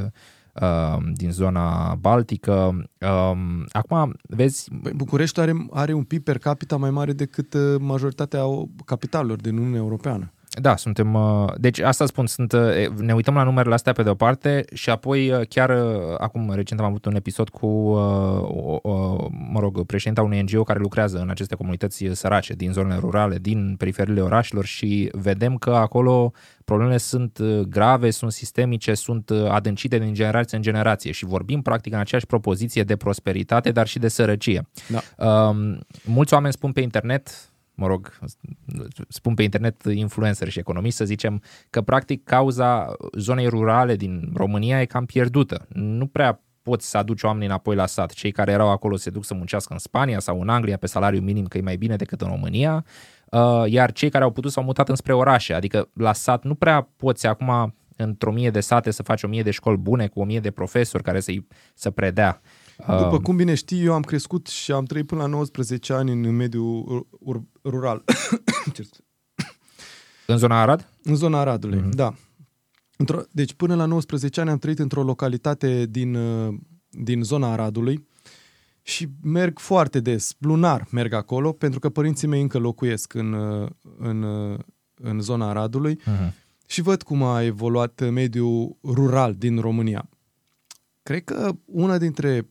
din zona Baltică. Uh, acum, vezi... București are, are un PIB per capita mai mare decât uh, majoritatea capitalelor din Uniunea Europeană. Da, suntem. Uh, deci asta spun, sunt, uh, ne uităm la numerele astea pe de o parte și apoi uh, chiar acum recent am avut un episod cu, mă rog, președinta unui NGO care lucrează în aceste comunități sărace din zonele rurale, din periferiile orașelor și vedem că acolo problemele sunt grave, sunt sistemice, sunt adâncite din generație în generație și vorbim practic în aceeași propoziție de prosperitate, dar și de sărăcie. Da. Um, mulți oameni spun pe internet, mă rog, spun pe internet influencer și economist, să zicem că practic cauza zonei rurale din România e cam pierdută. Nu prea poți să aduci oamenii înapoi la sat. Cei care erau acolo se duc să muncească în Spania sau în Anglia pe salariu minim, că e mai bine decât în România, uh, iar cei care au putut s-au mutat înspre orașe. Adică la sat nu prea poți acum într-o mie de sate să faci o mie de școli bune cu o mie de profesori care să-i, să predea. După um, cum bine știi, eu am crescut și am trăit până la 19 ani în mediul ur- rural. în zona Arad? În zona Aradului, mm-hmm. da. Într-o, deci până la 19 ani am trăit într-o localitate din, uh, din zona Aradului și merg foarte des, lunar merg acolo, pentru că părinții mei încă locuiesc în, uh, în, uh, în zona Aradului mm-hmm. și văd cum a evoluat mediul rural din România. Cred că una dintre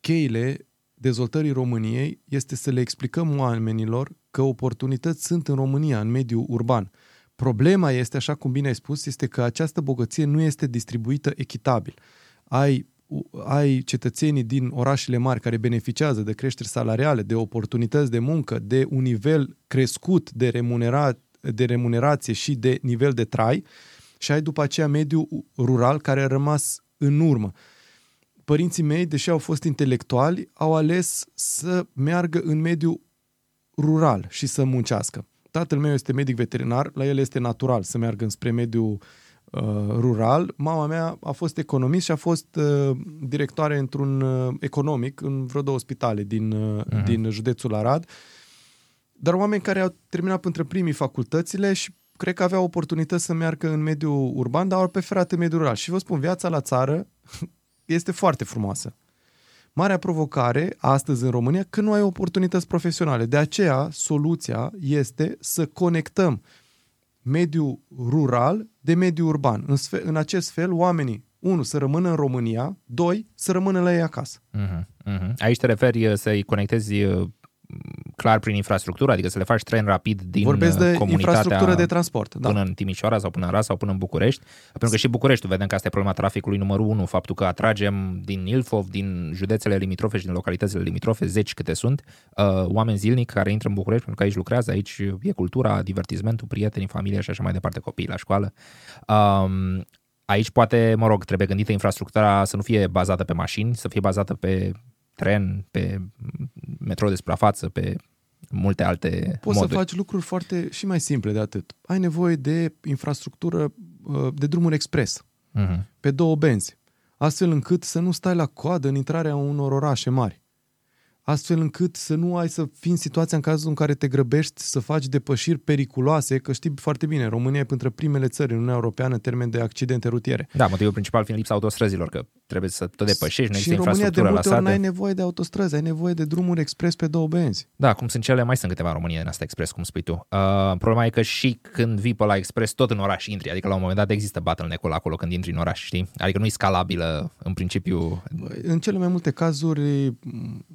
cheile dezvoltării României este să le explicăm oamenilor că oportunități sunt în România, în mediul urban. Problema este, așa cum bine ai spus, este că această bogăție nu este distribuită echitabil. Ai ai cetățenii din orașele mari care beneficiază de creșteri salariale, de oportunități de muncă, de un nivel crescut de, remunera, de remunerație și de nivel de trai și ai după aceea mediul rural care a rămas în urmă. Părinții mei, deși au fost intelectuali, au ales să meargă în mediul rural și să muncească. Tatăl meu este medic veterinar, la el este natural să meargă înspre mediul uh, rural. Mama mea a fost economist și a fost uh, directoare într-un uh, economic în vreo două spitale din, uh, uh-huh. din județul Arad. Dar oameni care au terminat între primii facultățile și cred că aveau oportunități să meargă în mediul urban, dar au preferat în mediul rural. Și vă spun, viața la țară este foarte frumoasă. Marea provocare astăzi în România că nu ai oportunități profesionale. De aceea, soluția este să conectăm mediul rural de mediul urban. În, sfe- în acest fel, oamenii, unu, să rămână în România, doi, să rămână la ei acasă. Uh-huh, uh-huh. Aici te referi uh, să-i conectezi uh, clar prin infrastructură, adică să le faci tren rapid din Vorbesc de infrastructură de transport, da. până în Timișoara sau până în Ras sau până în București, pentru că și București, vedem că asta e problema traficului numărul 1, faptul că atragem din Ilfov, din județele limitrofe și din localitățile limitrofe, zeci câte sunt, uh, oameni zilnic care intră în București, pentru că aici lucrează, aici e cultura, divertismentul, prietenii, familie și așa mai departe, copiii la școală. Um, aici poate, mă rog, trebuie gândită infrastructura să nu fie bazată pe mașini, să fie bazată pe tren, pe metrou de suprafață, pe multe alte Poți moduri. să faci lucruri foarte și mai simple de atât. Ai nevoie de infrastructură uh, de drumuri expres, uh-huh. pe două benzi, astfel încât să nu stai la coadă în intrarea unor orașe mari astfel încât să nu ai să fii în situația în cazul în care te grăbești să faci depășiri periculoase, că știi foarte bine, România e printre primele țări în Uniunea Europeană în termen de accidente rutiere. Da, motivul principal fiind lipsa autostrăzilor, că trebuie să tot depășești, nu Și în România de multe ori n-ai nevoie de autostrăzi, ai nevoie de drumuri expres pe două benzi. Da, cum sunt cele, mai sunt câteva în România din asta expres, cum spui tu. Uh, problema e că și când vii pe la expres, tot în oraș intri, adică la un moment dat există bottleneck acolo când intri în oraș, știi? Adică nu e scalabilă în principiu. În cele mai multe cazuri,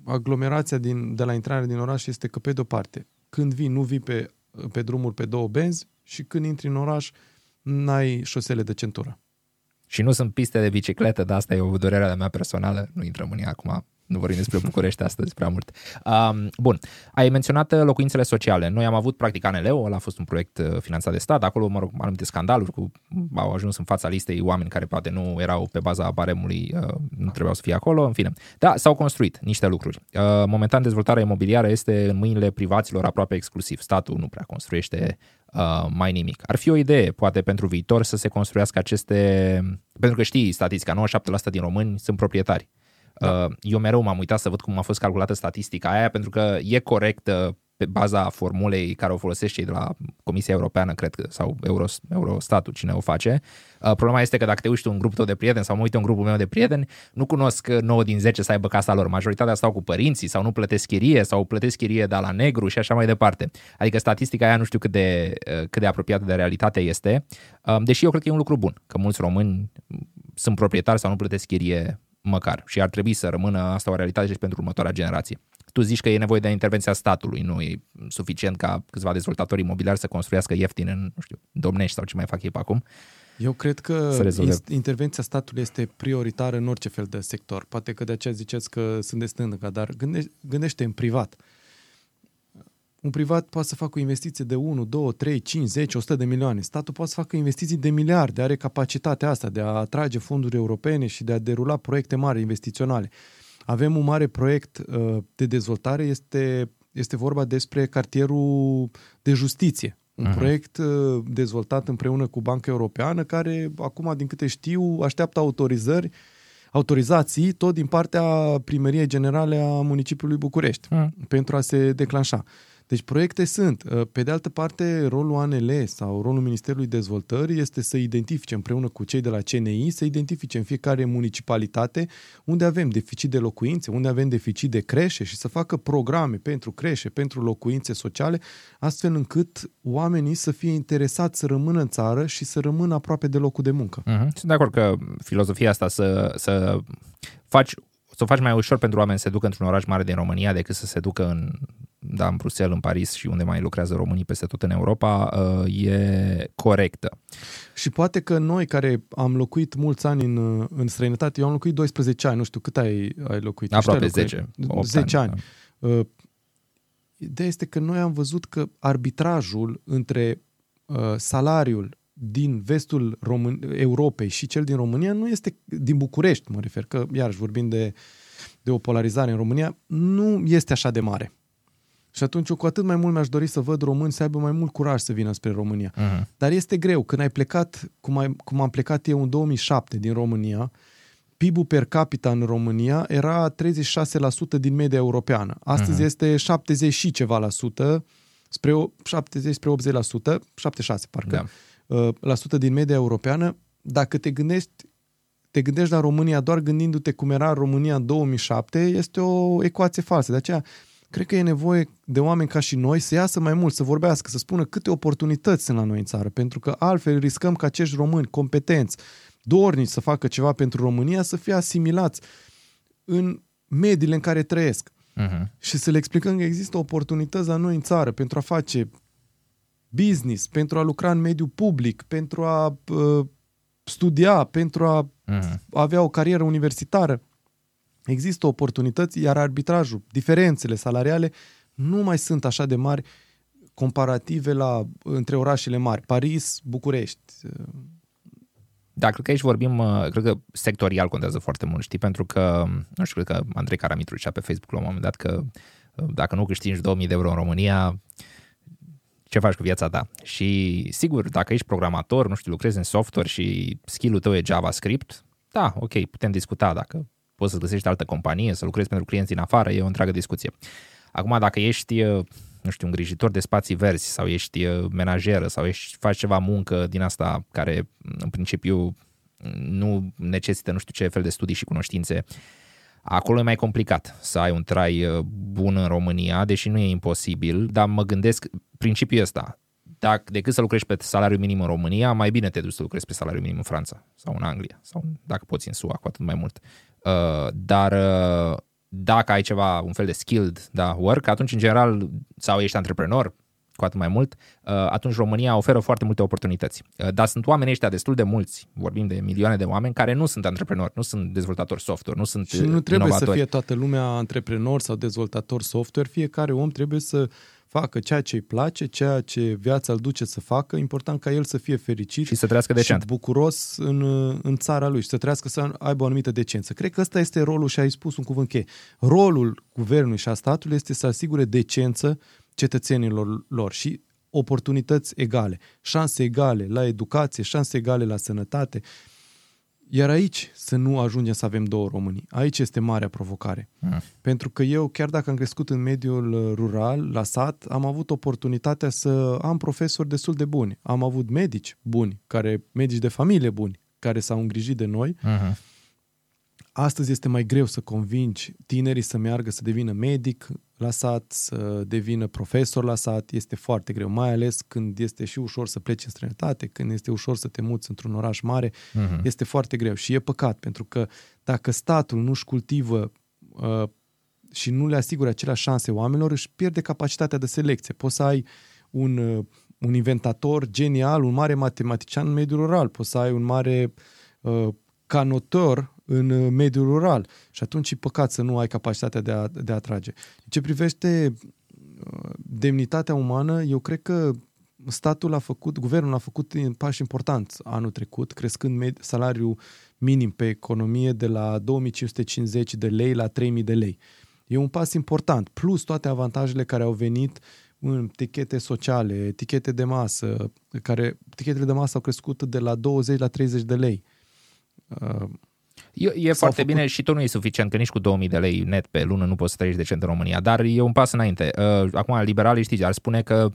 aglomerația din, de la intrarea din oraș este că, pe de-o parte, când vii, nu vii pe, pe drumuri pe două benzi și când intri în oraș, n-ai șosele de centură. Și nu sunt piste de bicicletă, dar asta e o durere de mea personală, nu intrăm în ea acum, nu vorbim despre București astăzi prea mult. Um, bun, ai menționat uh, locuințele sociale. Noi am avut practic ANL-ul, ăla a fost un proiect uh, finanțat de stat, acolo, mă rog, anumite scandaluri cu, au ajuns în fața listei oameni care poate nu erau pe baza baremului, uh, nu trebuiau să fie acolo, în fine. Da, s-au construit niște lucruri. Uh, momentan dezvoltarea imobiliară este în mâinile privaților aproape exclusiv. Statul nu prea construiește uh, mai nimic. Ar fi o idee, poate, pentru viitor să se construiască aceste... Pentru că știi, statistica, 97% din români sunt proprietari. Da. Uh, eu mereu m-am uitat să văd cum a fost calculată statistica aia, pentru că e corectă pe baza formulei care o folosește cei de la Comisia Europeană, cred că, sau Euros, Eurostatul, cine o face. Uh, problema este că dacă te uiți un grup tău de prieteni sau mă uit un grupul meu de prieteni, nu cunosc 9 din 10 să aibă casa lor. Majoritatea stau cu părinții sau nu plătesc chirie sau plătesc chirie de la negru și așa mai departe. Adică statistica aia nu știu cât de, uh, cât de apropiată de realitate este, uh, deși eu cred că e un lucru bun, că mulți români sunt proprietari sau nu plătesc chirie măcar și ar trebui să rămână asta o realitate și pentru următoarea generație. Tu zici că e nevoie de intervenția statului, nu e suficient ca câțiva dezvoltatori imobiliari să construiască ieftin în, nu știu, domnești sau ce mai fac ei pe acum. Eu cred că intervenția statului este prioritară în orice fel de sector. Poate că de aceea ziceți că sunt de stânga, dar gândește, gândește în privat. Un privat poate să facă o investiție de 1, 2, 3, 5, 10, 100 de milioane. Statul poate să facă investiții de miliarde, are capacitatea asta de a atrage fonduri europene și de a derula proiecte mari investiționale. Avem un mare proiect uh, de dezvoltare, este, este vorba despre cartierul de justiție. Un uh-huh. proiect uh, dezvoltat împreună cu Banca Europeană, care acum, din câte știu, așteaptă autorizări autorizații tot din partea Primăriei Generale a Municipiului București uh-huh. pentru a se declanșa. Deci proiecte sunt. Uh, pe de altă parte, rolul ANL sau rolul Ministerului Dezvoltării este să identifice împreună cu cei de la CNI, să identifice în fiecare municipalitate unde avem deficit de locuințe, unde avem deficit de creșe și să facă programe pentru creșe, pentru locuințe sociale, astfel încât oamenii să fie interesați să rămână în țară și să rămână aproape de locul de muncă. Uh-huh. Sunt de acord că filozofia asta să, să faci să o faci mai ușor pentru oameni să se ducă într-un oraș mare din România decât să se ducă în da, în Bruxelles, în Paris și unde mai lucrează românii peste tot în Europa, uh, e corectă. Și poate că noi care am locuit mulți ani în, în străinătate, eu am locuit 12 ani, nu știu cât ai, ai locuit? Aproape 10. 10 ani. ani. Da. Uh, ideea este că noi am văzut că arbitrajul între uh, salariul din vestul Român- Europei și cel din România nu este, din București mă refer, că iarăși vorbim de, de o polarizare în România, nu este așa de mare. Și atunci eu cu atât mai mult mi-aș dori să văd români să aibă mai mult curaj să vină spre România. Uh-huh. Dar este greu. Când ai plecat, cum, ai, cum am plecat eu în 2007 din România, PIB-ul per capita în România era 36% din media europeană. Astăzi uh-huh. este 70 și ceva la sută, spre 70 spre 80%, 76 parcă, da. uh, la sută din media europeană. Dacă te gândești te gândești la România doar gândindu-te cum era România în 2007, este o ecuație falsă. De aceea, cred că e nevoie de oameni ca și noi să iasă mai mult, să vorbească, să spună câte oportunități sunt la noi în țară, pentru că altfel riscăm ca acești români competenți, dornici să facă ceva pentru România, să fie asimilați în mediile în care trăiesc. Uh-huh. Și să le explicăm că există oportunități la noi în țară pentru a face business, pentru a lucra în mediul public, pentru a uh, studia, pentru a uh-huh. avea o carieră universitară. Există oportunități, iar arbitrajul, diferențele salariale nu mai sunt așa de mari comparative la între orașele mari, Paris, București. Da, cred că aici vorbim, uh, cred că sectorial contează foarte mult, știi, pentru că, nu știu, cred că Andrei Caramitru zicea pe Facebook la un moment dat că uh, dacă nu câștigi 2000 de euro în România, ce faci cu viața ta? Și sigur, dacă ești programator, nu știu, lucrezi în software și skill-ul tău e JavaScript, da, ok, putem discuta dacă poți să găsești altă companie, să lucrezi pentru clienți din afară, e o întreagă discuție. Acum, dacă ești, uh, nu știu, îngrijitor de spații verzi sau ești uh, menajeră sau ești, faci ceva muncă din asta care, în principiu, nu necesită nu știu ce fel de studii și cunoștințe, acolo e mai complicat să ai un trai uh, bun în România, deși nu e imposibil, dar mă gândesc, principiul ăsta, dacă, decât să lucrezi pe salariu minim în România, mai bine te duci să lucrezi pe salariu minim în Franța sau în Anglia, sau dacă poți în SUA, cu atât mai mult. Uh, dar uh, dacă ai ceva, un fel de skilled da, work, atunci în general, sau ești antreprenor, cu atât mai mult, uh, atunci România oferă foarte multe oportunități. Uh, dar sunt oameni ăștia destul de mulți, vorbim de milioane de oameni, care nu sunt antreprenori, nu sunt dezvoltatori software, nu sunt Și nu trebuie inovatori. să fie toată lumea antreprenor sau dezvoltator software, fiecare om trebuie să facă ceea ce îi place, ceea ce viața îl duce să facă, important ca el să fie fericit și să trăiască decent. Și bucuros în, în țara lui și să trăiască să aibă o anumită decență. Cred că ăsta este rolul și ai spus un cuvânt cheie. Rolul guvernului și a statului este să asigure decență cetățenilor lor și oportunități egale, șanse egale la educație, șanse egale la sănătate, iar aici să nu ajungem să avem două Românii. Aici este marea provocare. Mm. Pentru că eu, chiar dacă am crescut în mediul uh, rural, la sat, am avut oportunitatea să am profesori destul de buni. Am avut medici buni, care, medici de familie buni, care s-au îngrijit de noi. Mm-hmm. Astăzi este mai greu să convingi tinerii să meargă să devină medic, la sat, să devină profesor la sat, este foarte greu, mai ales când este și ușor să pleci în străinătate, când este ușor să te muți într-un oraș mare, uh-huh. este foarte greu și e păcat, pentru că dacă statul nu-și cultivă uh, și nu le asigură aceleași șanse oamenilor, își pierde capacitatea de selecție. Poți să ai un, uh, un inventator genial, un mare matematician în mediul rural, poți să ai un mare uh, canotor în uh, mediul rural. Și atunci e păcat să nu ai capacitatea de a, de a atrage. Ce privește uh, demnitatea umană, eu cred că statul a făcut, guvernul a făcut pași importanți anul trecut, crescând med- salariul minim pe economie de la 2550 de lei la 3000 de lei. E un pas important, plus toate avantajele care au venit în etichete sociale, etichete de masă, care tichetele de masă au crescut de la 20 la 30 de lei. Uh, E, e foarte făcut... bine și tot nu e suficient, că nici cu 2000 de lei net pe lună nu poți să trăiești decent în România, dar e un pas înainte. Uh, acum, liberalii, știți, ar spune că uh,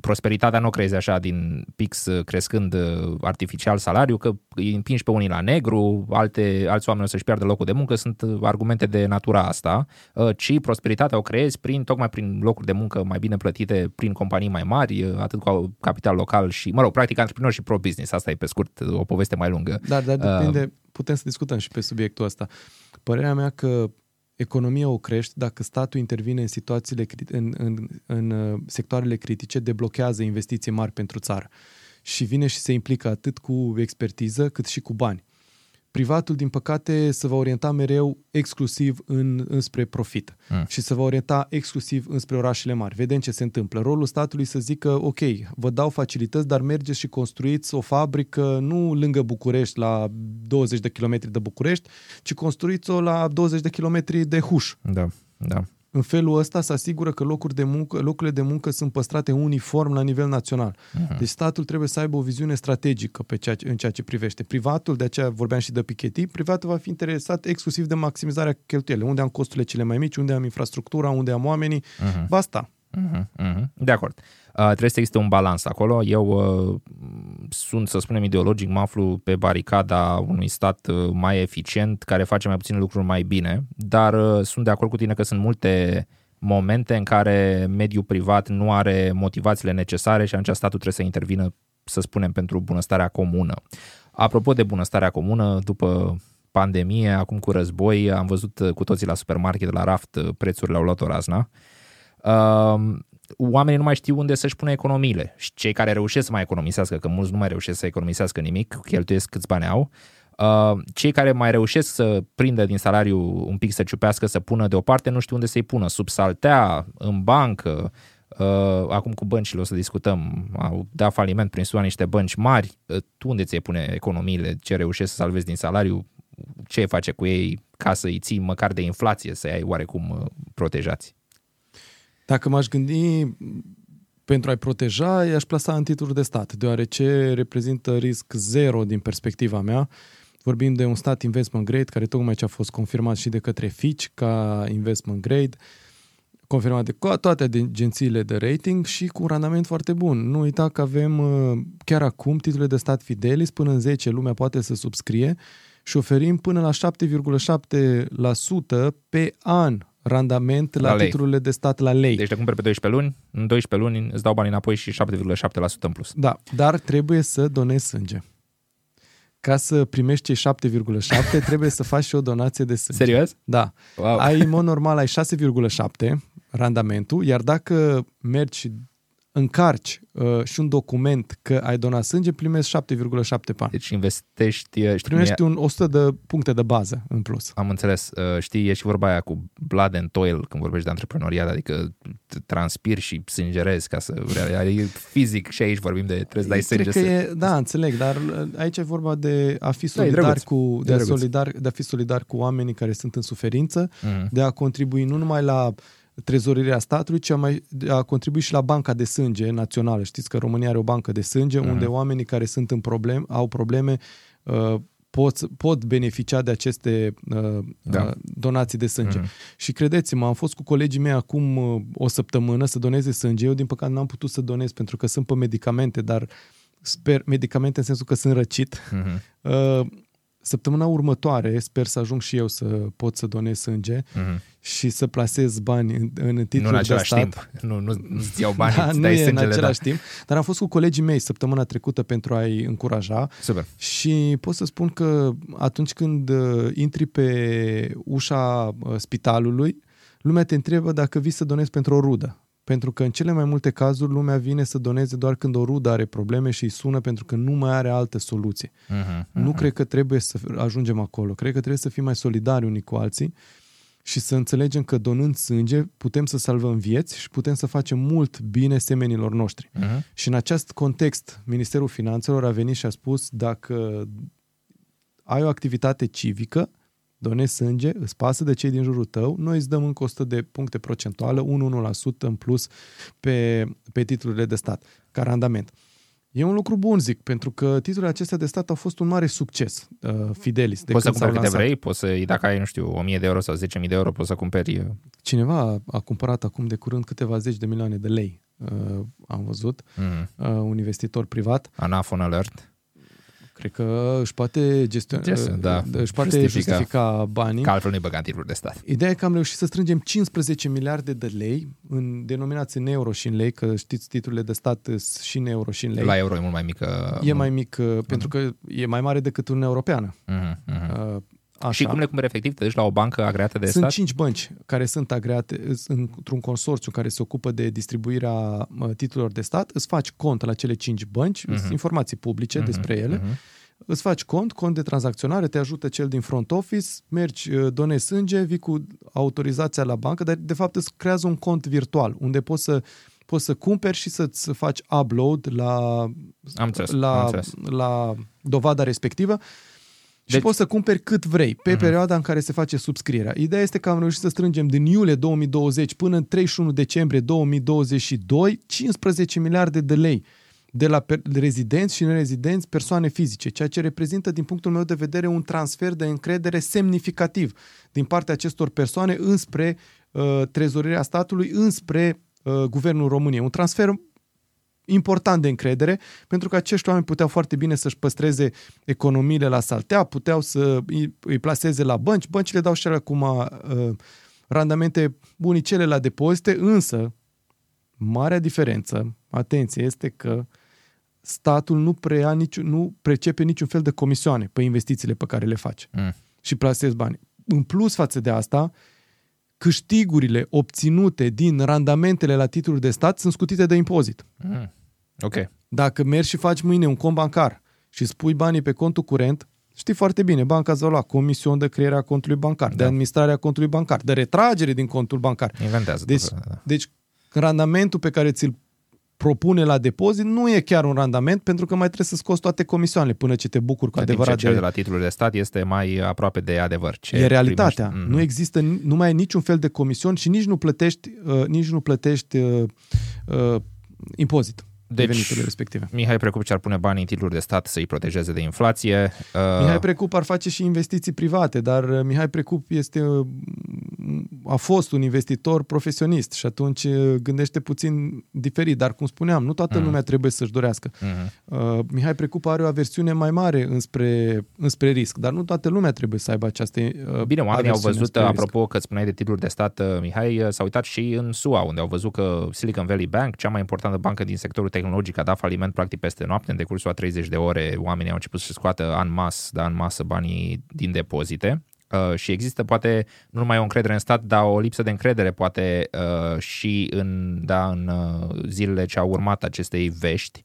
prosperitatea nu creezi așa din pix uh, crescând artificial salariu, că îi împingi pe unii la negru, alte, alți oameni o să-și piardă locul de muncă, sunt argumente de natura asta, ci prosperitatea o creezi prin, tocmai prin locuri de muncă mai bine plătite, prin companii mai mari, atât cu capital local și, mă rog, practic antreprenor și pro-business, asta e pe scurt o poveste mai lungă. Dar, dar depinde, uh, putem să discutăm și pe subiectul ăsta. Părerea mea că economia o crești dacă statul intervine în situațiile, în, în, în uh, sectoarele critice, deblochează investiții mari pentru țară. Și vine și se implică atât cu expertiză cât și cu bani privatul, din păcate, se va orienta mereu exclusiv în, înspre profit mm. și se va orienta exclusiv înspre orașele mari. Vedem ce se întâmplă. Rolul statului să zică, ok, vă dau facilități, dar mergeți și construiți o fabrică nu lângă București, la 20 de kilometri de București, ci construiți-o la 20 de kilometri de Huș. Da, da. În felul ăsta se asigură că locuri de muncă, locurile de muncă sunt păstrate uniform la nivel național. Uh-huh. Deci statul trebuie să aibă o viziune strategică pe ceea ce, în ceea ce privește. Privatul, de aceea vorbeam și de Piketty, privatul va fi interesat exclusiv de maximizarea cheltuielii. Unde am costurile cele mai mici, unde am infrastructura, unde am oamenii, uh-huh. basta. Uh-huh. Uh-huh. De acord. Uh, trebuie să existe un balans acolo. Eu uh, sunt, să spunem, ideologic, mă aflu pe baricada unui stat uh, mai eficient, care face mai puține lucruri mai bine, dar uh, sunt de acord cu tine că sunt multe momente în care mediul privat nu are motivațiile necesare și atunci statul trebuie să intervină, să spunem, pentru bunăstarea comună. Apropo de bunăstarea comună, după pandemie, acum cu război, am văzut uh, cu toții la supermarket, la raft, uh, prețurile au luat o razna. Uh, oamenii nu mai știu unde să-și pună economiile. Și cei care reușesc să mai economisească, că mulți nu mai reușesc să economisească nimic, cheltuiesc câți bani au, uh, cei care mai reușesc să prindă din salariu un pic să ciupească, să pună deoparte, nu știu unde să-i pună, sub saltea, în bancă, Uh, acum cu băncile o să discutăm, au dat faliment prin SUA niște bănci mari, uh, tu unde ți pune economiile, ce reușești să salvezi din salariu, ce face cu ei ca să îi ții măcar de inflație, să ai oarecum uh, protejați? Dacă m-aș gândi pentru a-i proteja, i-aș plasa în titluri de stat, deoarece reprezintă risc zero din perspectiva mea. Vorbim de un stat investment grade, care tocmai ce a fost confirmat și de către Fitch ca investment grade, confirmat de toate agențiile de rating și cu un randament foarte bun. Nu uita că avem uh, chiar acum titlurile de stat Fidelis, până în 10 lumea poate să subscrie și oferim până la 7,7% pe an randament la, la titlurile de stat la lei. Deci te cumperi pe 12 luni, în 12 luni îți dau bani înapoi și 7,7% în plus. Da, dar trebuie să donezi sânge. Ca să primești cei 7,7 trebuie să faci și o donație de sânge. Serios? Da. Wow. Ai, în mod normal, ai 6,7 randamentul, iar dacă mergi încarci uh, și un document că ai donat sânge, primești 7,7 bani. Deci investești... Uh, știi, primești un 100 de puncte de bază în plus. Am înțeles. Uh, știi, e și vorba aia cu blood and toil când vorbești de antreprenoriat, adică transpiri și sângerezi ca să... E fizic și aici vorbim de trebuie să dai sânge. Cred că să... e, da, înțeleg, dar uh, aici e vorba de a fi da, solidar, da, cu, de, a solidar, de a fi solidar cu oamenii care sunt în suferință, mm-hmm. de a contribui nu numai la trezorirea statului, ci a, mai, a contribuit și la banca de sânge națională. Știți că România are o bancă de sânge uh-huh. unde oamenii care sunt în problem, au probleme uh, pot, pot beneficia de aceste uh, da. uh, donații de sânge. Uh-huh. Și credeți-mă, am fost cu colegii mei acum uh, o săptămână să doneze sânge. Eu, din păcate, n-am putut să donez pentru că sunt pe medicamente, dar sper, medicamente în sensul că sunt răcit. Uh-huh. Uh, Săptămâna următoare sper să ajung și eu să pot să donez sânge uh-huh. și să plasez bani în, în titlul nu în același de stat. timp. Nu, nu, nu-ți iau bani, da, nu dai e în același da. timp. Dar am fost cu colegii mei săptămâna trecută pentru a-i încuraja. Super. Și pot să spun că atunci când uh, intri pe ușa uh, spitalului, lumea te întreabă dacă vii să donezi pentru o rudă. Pentru că în cele mai multe cazuri lumea vine să doneze doar când o rudă are probleme și îi sună pentru că nu mai are altă soluție. Uh-huh, uh-huh. Nu cred că trebuie să ajungem acolo. Cred că trebuie să fim mai solidari unii cu alții și să înțelegem că donând sânge putem să salvăm vieți și putem să facem mult bine semenilor noștri. Uh-huh. Și în acest context, Ministerul Finanțelor a venit și a spus dacă ai o activitate civică, donezi sânge, îți pasă de cei din jurul tău, noi îți dăm încă 100 de puncte procentuale, 1-1% în plus pe, pe titlurile de stat, ca randament. E un lucru bun, zic, pentru că titlurile acestea de stat au fost un mare succes, uh, Fidelis. De poți să cumperi câte vrei, poți să, dacă ai, nu știu, 1000 de euro sau 10.000 de euro, poți să cumperi... Uh, Cineva a cumpărat acum de curând câteva zeci de milioane de lei, uh, am văzut, mm. uh, un investitor privat. Anafon Alert. Cred că își poate gestiona, Yes, da. își poate justifica, justifica banii. Că altfel nu-i băga în de stat. Ideea e că am reușit să strângem 15 miliarde de lei, în, denominați în euro și în lei, că știți titlurile de stat și în euro și în lei. La euro e mult mai mică. E mai mic, uh, uh-huh. pentru că e mai mare decât Uniunea Europeană. Uh-huh, uh-huh. Uh, Așa. Și cum le cumperi efectiv? Te duci la o bancă agreată de sunt stat? Sunt cinci bănci care sunt agreate într-un consorțiu care se ocupă de distribuirea titlurilor de stat. Îți faci cont la cele cinci bănci, uh-huh. informații publice uh-huh. despre ele. Uh-huh îți faci cont, cont de tranzacționare, te ajută cel din front office, mergi, uh, donezi sânge, vii cu autorizația la bancă, dar de fapt îți creează un cont virtual unde poți să poți să cumperi și să-ți faci upload la, am înțeles, la, am înțeles. la dovada respectivă și Deci- poți să cumperi cât vrei pe Mhm. perioada în care se face subscrierea. Ideea este că am reușit să strângem din iulie 2020 până în 31 decembrie 2022 15 miliarde de lei de la per- rezidenți și nerezidenți, persoane fizice, ceea ce reprezintă, din punctul meu de vedere, un transfer de încredere semnificativ din partea acestor persoane înspre uh, trezorirea statului, înspre uh, guvernul României. Un transfer important de încredere, pentru că acești oameni puteau foarte bine să-și păstreze economiile la saltea, puteau să îi, îi plaseze la bănci, băncile dau și acum uh, randamente bunicele la depozite, însă marea diferență, atenție, este că statul nu, preia nici, nu precepe niciun fel de comisioane pe investițiile pe care le faci Mm. și plasezi bani. În plus față de asta, câștigurile obținute din randamentele la titluri de stat sunt scutite de impozit. Mm. Ok. Dacă mergi și faci mâine un cont bancar și spui banii pe contul curent, știi foarte bine, banca îți va lua comision de creare a contului bancar, da. de administrare a contului bancar, de retragere din contul bancar. Inventează. Deci, tot, da. deci randamentul pe care ți-l propune la depozit nu e chiar un randament pentru că mai trebuie să scoți toate comisioanele până ce te bucuri cu În timp ce adevărat cel de... de la titlul de stat este mai aproape de adevăr. Ce E realitatea. primești. Mhm. Nu există, nu mai e niciun fel de comision și nici nu plătești, uh, nici nu plătești uh, uh, impozit de Deci, veniturile respective. Mihai Precup ce ar pune banii în titluri de stat să-i protejeze de inflație. Uh, Mihai Precup ar face și investiții private, dar uh, Mihai Precup este, uh, a fost un investitor profesionist și atunci uh, gândește puțin diferit. Dar, cum spuneam, nu toată Mhm. lumea trebuie să-și dorească. mhm. Uh, Mihai Precup are o aversiune mai mare înspre, înspre risc, dar nu toată lumea trebuie să aibă această uh, Bine, oamenii au aversiune văzut, spre risc. apropo că spuneai de titluri de stat, uh, Mihai, uh, s-au uitat și în SUA, unde au văzut că Silicon Valley Bank, cea mai importantă bancă din sectorul tehnologic, a dat faliment practic peste noapte, în decursul a 30 de ore, oamenii au început să scoată în masă, da, în masă banii din depozite. Uh, și există poate nu numai o încredere în stat, dar o lipsă de încredere poate uh, și în, da, în uh, zilele ce au urmat acestei vești.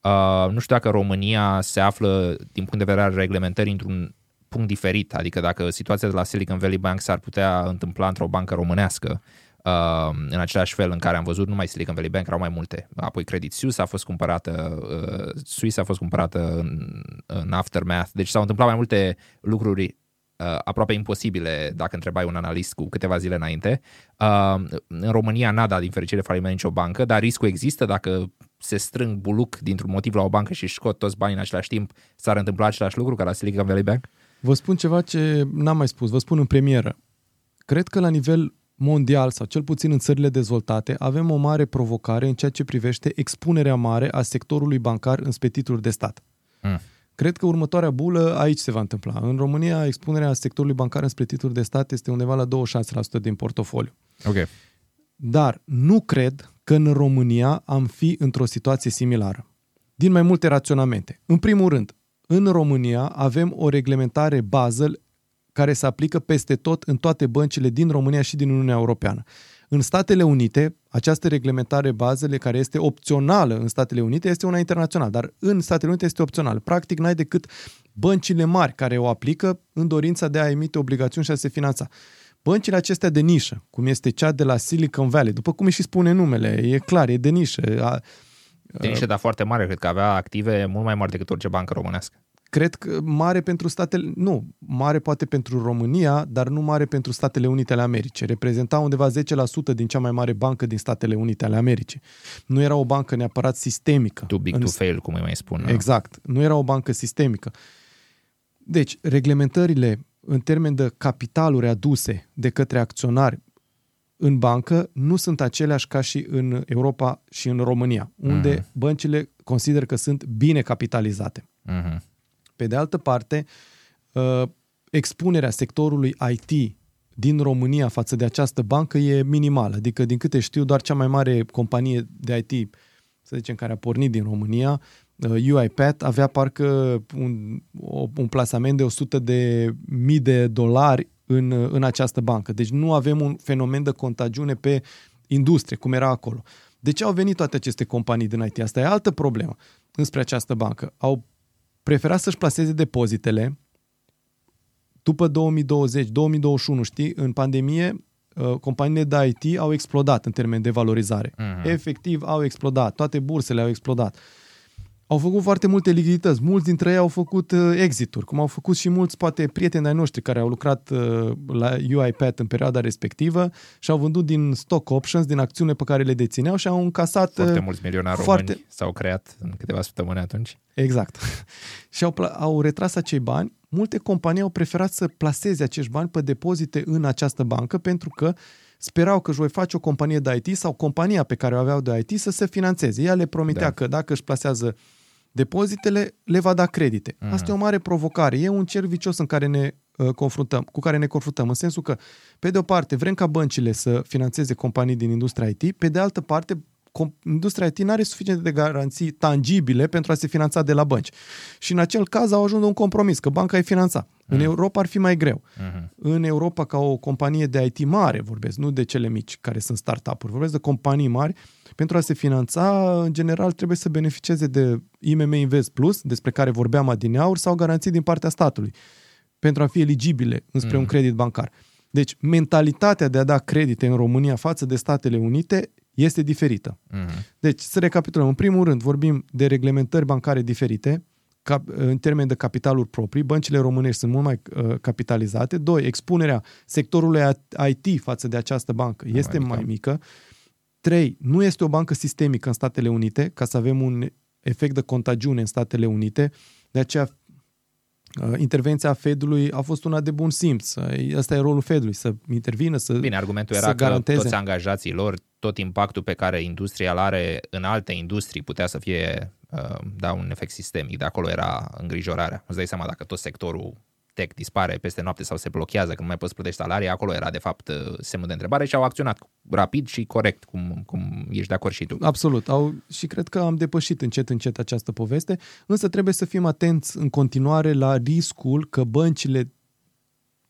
Uh, nu știu dacă România se află, din punct de vedere al reglementării, într-un punct diferit, adică dacă situația de la Silicon Valley Bank s-ar putea întâmpla într-o bancă românească, uh, în același fel în care am văzut numai Silicon Valley Bank, erau mai multe. Apoi Credit Suisse a fost cumpărată, uh, Suisse a fost cumpărată în, în Aftermath, deci s-au întâmplat mai multe lucruri uh, aproape imposibile dacă întrebai un analist cu câteva zile înainte. Uh, în România n-a dat din fericire faliment nicio bancă, dar riscul există dacă se strâng buluc dintr-un motiv la o bancă și își scot toți banii în același timp, s-ar întâmpla același lucru ca la Silicon Valley Bank? Vă spun ceva ce n-am mai spus, vă spun în premieră. Cred că la nivel mondial sau cel puțin în țările dezvoltate avem o mare provocare în ceea ce privește expunerea mare a sectorului bancar înspre titluri de stat. Mm. Cred că următoarea bulă aici se va întâmpla. În România, expunerea sectorului bancar înspre titluri de stat este undeva la 26% din portofoliu. Ok. Dar nu cred că în România am fi într-o situație similară. Din mai multe raționamente. În primul rând, în România avem o reglementare Basel care se aplică peste tot în toate băncile din România și din Uniunea Europeană. În Statele Unite, această reglementare Basel, care este opțională în Statele Unite, este una internațională, dar în Statele Unite este opțional. Practic, n-ai decât băncile mari care o aplică în dorința de a emite obligațiuni și a se finanța. Băncile acestea de nișă, cum este cea de la Silicon Valley, după cum își și spune numele, e clar, e de nișă. A, De niște, dar foarte mare, cred că avea active mult mai mari decât orice bancă românească. Cred că mare pentru statele, nu, mare poate pentru România, dar nu mare pentru Statele Unite ale Americii. Reprezenta undeva 10% din cea mai mare bancă din Statele Unite ale Americii. Nu era o bancă neapărat sistemică. Too big În- to fail, cum îi mai spun. Exact. Nu era o bancă sistemică. Deci, reglementările în termen de capitaluri aduse de către acționari în bancă nu sunt aceleași ca și în Europa și în România, unde Mhm. băncile consider că sunt bine capitalizate. Mhm. Pe de altă parte, uh, expunerea sectorului IT din România față de această bancă e minimală. Adică, din câte știu, doar cea mai mare companie de IT, să zicem, care a pornit din România, UiPath avea parcă un, un plasament de 100 de mii de dolari în, în această bancă. Deci nu avem un fenomen de contagiune pe industrie, cum era acolo. De ce au venit toate aceste companii din IT? Asta e altă problemă înspre această bancă. Au preferat să-și placeze depozitele după 2020, 2021, știi, în pandemie, uh, companiile de IT au explodat în termen de valorizare. Uh-huh. Efectiv, au explodat. Toate bursele au explodat au făcut foarte multe lichidități. Mulți dintre ei au făcut uh, exituri, cum au făcut și mulți, poate, prieteni ai noștri care au lucrat uh, la UiPath în perioada respectivă și au vândut din stock options, din acțiune pe care le dețineau și au încasat... Foarte uh, mulți milionari foarte... români s-au creat în câteva săptămâni atunci. Exact. și au, au retras acei bani. Multe companii au preferat să placeze acești bani pe depozite în această bancă pentru că sperau că își voi face o companie de IT sau compania pe care o aveau de IT să se financeze. Ea le promitea da. că dacă își plasează depozitele, le va da credite. Mm. Asta e o mare provocare. E un cer vicios în care ne uh, confruntăm, cu care ne confruntăm, în sensul că, pe de o parte, vrem ca băncile să financeze companii din industria IT, pe de altă parte, industria IT nu are suficient de garanții tangibile pentru a se finanța de la bănci. Și în acel caz au ajuns un compromis, că banca e finanța. Mm. În Europa ar fi mai greu. Mm-hmm. În Europa, ca o companie de IT mare, vorbesc, nu de cele mici care sunt startup-uri, vorbesc de companii mari, pentru a se finanța, în general, trebuie să beneficieze de IMM Invest Plus, despre care vorbeam adineauri, sau garanții din partea statului, pentru a fi eligibile înspre mm. un credit bancar. Deci, mentalitatea de a da credite în România față de Statele Unite este diferită. Mm-hmm. Deci, să recapitulăm. În primul rând, vorbim de reglementări bancare diferite, cap, în termen de capitaluri proprii. Băncile românești sunt mult mai uh, capitalizate. Doi, expunerea sectorului IT față de această bancă este mai mică. Mai mică. Trei, nu este o bancă sistemică în Statele Unite, ca să avem un efect de contagiune în Statele Unite. De aceea, uh, intervenția Fedului a fost una de bun simț. Asta e rolul Fedului, să intervină, să Bine, argumentul era garanteze. că toți angajații lor, tot impactul pe care industria îl are în alte industrii putea să fie uh, da, un efect sistemic. De acolo era îngrijorarea. Îți dai seama dacă tot sectorul tech dispare peste noapte sau se blochează, că nu mai poți plătești salarii, acolo era de fapt uh, semnul de întrebare și au acționat rapid și corect, cum, cum ești de acord și tu. Absolut. Au, și cred că am depășit încet, încet această poveste, însă trebuie să fim atenți în continuare la riscul că băncile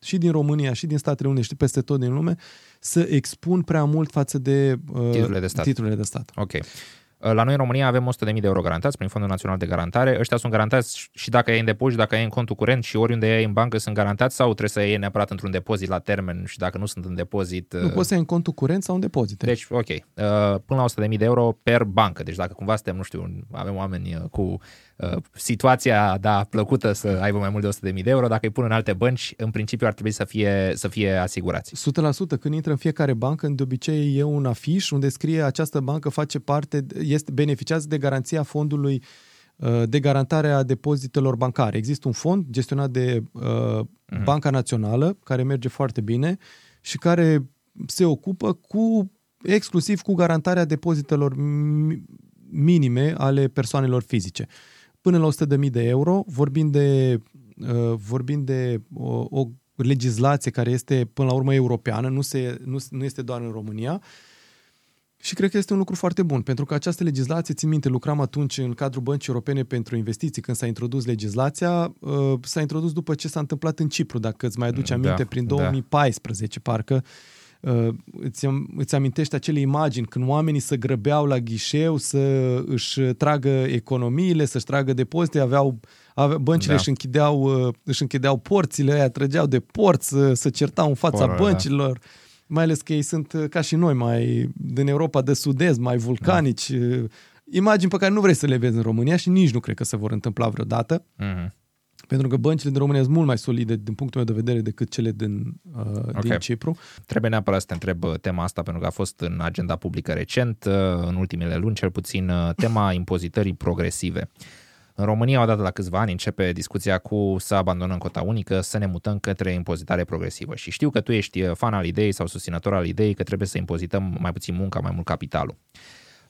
și din România și din Statele Unite și peste tot din lume să expun prea mult față de, uh, titlurile, de stat. titlurile de stat. Ok. Uh, la noi în România avem 100.000 de euro garantați prin Fondul Național de Garantare. Ăștia sunt garantați și dacă e în depozit, dacă e în contul curent și oriunde e în bancă sunt garantați sau trebuie să iei neapărat într-un depozit la termen și dacă nu sunt în depozit... Nu uh, poți să iei în contul curent sau în depozit. Deci, ok. Uh, până la 100.000 de euro per bancă. Deci dacă cumva suntem, nu știu, avem oameni cu Uh, situația, da, plăcută să aibă mai mult de 100.000 de euro, dacă îi pun în alte bănci, în principiu ar trebui să fie, să fie asigurați. 100%. Când intră în fiecare bancă, de obicei e un afiș unde scrie această bancă face parte, este beneficiază de garanția fondului uh, de garantare a depozitelor bancare. Există un fond gestionat de uh, uh-huh. Banca Națională, care merge foarte bine și care se ocupă cu exclusiv cu garantarea depozitelor minime ale persoanelor fizice până la 100.000 de euro, vorbind de, uh, vorbind de o, o legislație care este până la urmă europeană, nu, se, nu, nu este doar în România, și cred că este un lucru foarte bun, pentru că această legislație, țin minte, lucram atunci în cadrul Băncii Europene pentru Investiții, când s-a introdus legislația, uh, s-a introdus după ce s-a întâmplat în Cipru, dacă îți mai aduce aminte, da, prin 2014, da. parcă, uh, îți, îți amintești acele imagini când oamenii se grăbeau la ghișeu să își tragă economiile, să-și tragă depozite, aveau, aveau băncile da. își, închideau, uh, își închideau porțile, aia trăgeau de porți, să, să certau în fața Poră, da. băncilor. Da. Mai ales că ei sunt uh, ca și noi, mai din Europa de sud-est, mai vulcanici. Da. Imagini pe care nu vrei să le vezi în România și nici nu cred că se vor întâmpla vreodată. Mm-hmm. Pentru că băncile din România sunt mult mai solide din punctul meu de vedere decât cele din, uh, okay. din Cipru. Trebuie neapărat să te întreb uh, tema asta pentru că a fost în agenda publică recent, uh, în ultimele luni cel puțin, uh, tema impozitării progresive. În România, odată la câțiva ani, începe discuția cu să abandonăm cota unică, să ne mutăm către impozitare progresivă. Și știu că tu ești fan al ideii sau susținător al ideii că trebuie să impozităm mai puțin munca, mai mult capitalul.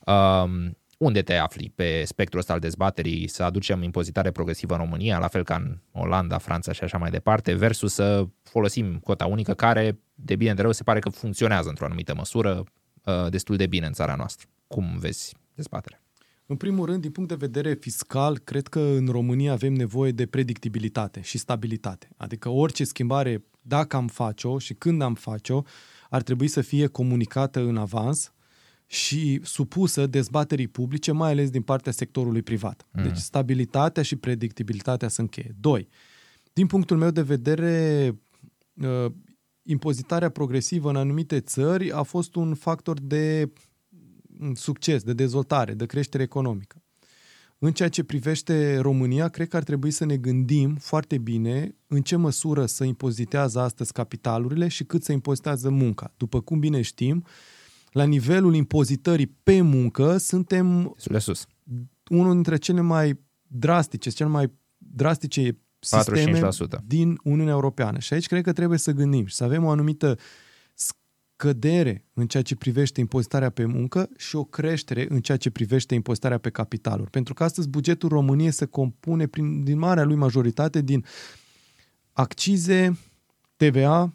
Um, unde te afli pe spectrul ăsta al dezbaterii, să aducem impozitare progresivă în România, la fel ca în Olanda, Franța și așa mai departe, versus să folosim cota unică care, de bine de rău, se pare că funcționează într-o anumită măsură uh, destul de bine în țara noastră. Cum vezi dezbaterea? În primul rând, din punct de vedere fiscal, cred că în România avem nevoie de predictibilitate și stabilitate. Adică orice schimbare, dacă am face-o și când am face-o, ar trebui să fie comunicată în avans și supusă dezbaterii publice, mai ales din partea sectorului privat. Mm. Deci stabilitatea și predictibilitatea sunt cheie. Doi, din punctul meu de vedere, uh, impozitarea progresivă în anumite țări a fost un factor de succes, de dezvoltare, de creștere economică. În ceea ce privește România, cred că ar trebui să ne gândim foarte bine în ce măsură să impozitează astăzi capitalurile și cât să impozitează munca. După cum bine știm, la nivelul impozitării pe muncă suntem sus. unul dintre cele mai drastice, cele mai drastice sisteme 45%. din Uniunea Europeană. Și aici cred că trebuie să gândim și să avem o anumită scădere în ceea ce privește impozitarea pe muncă și o creștere în ceea ce privește impozitarea pe capitaluri. Pentru că astăzi bugetul României se compune prin, din marea lui majoritate din accize, TVA,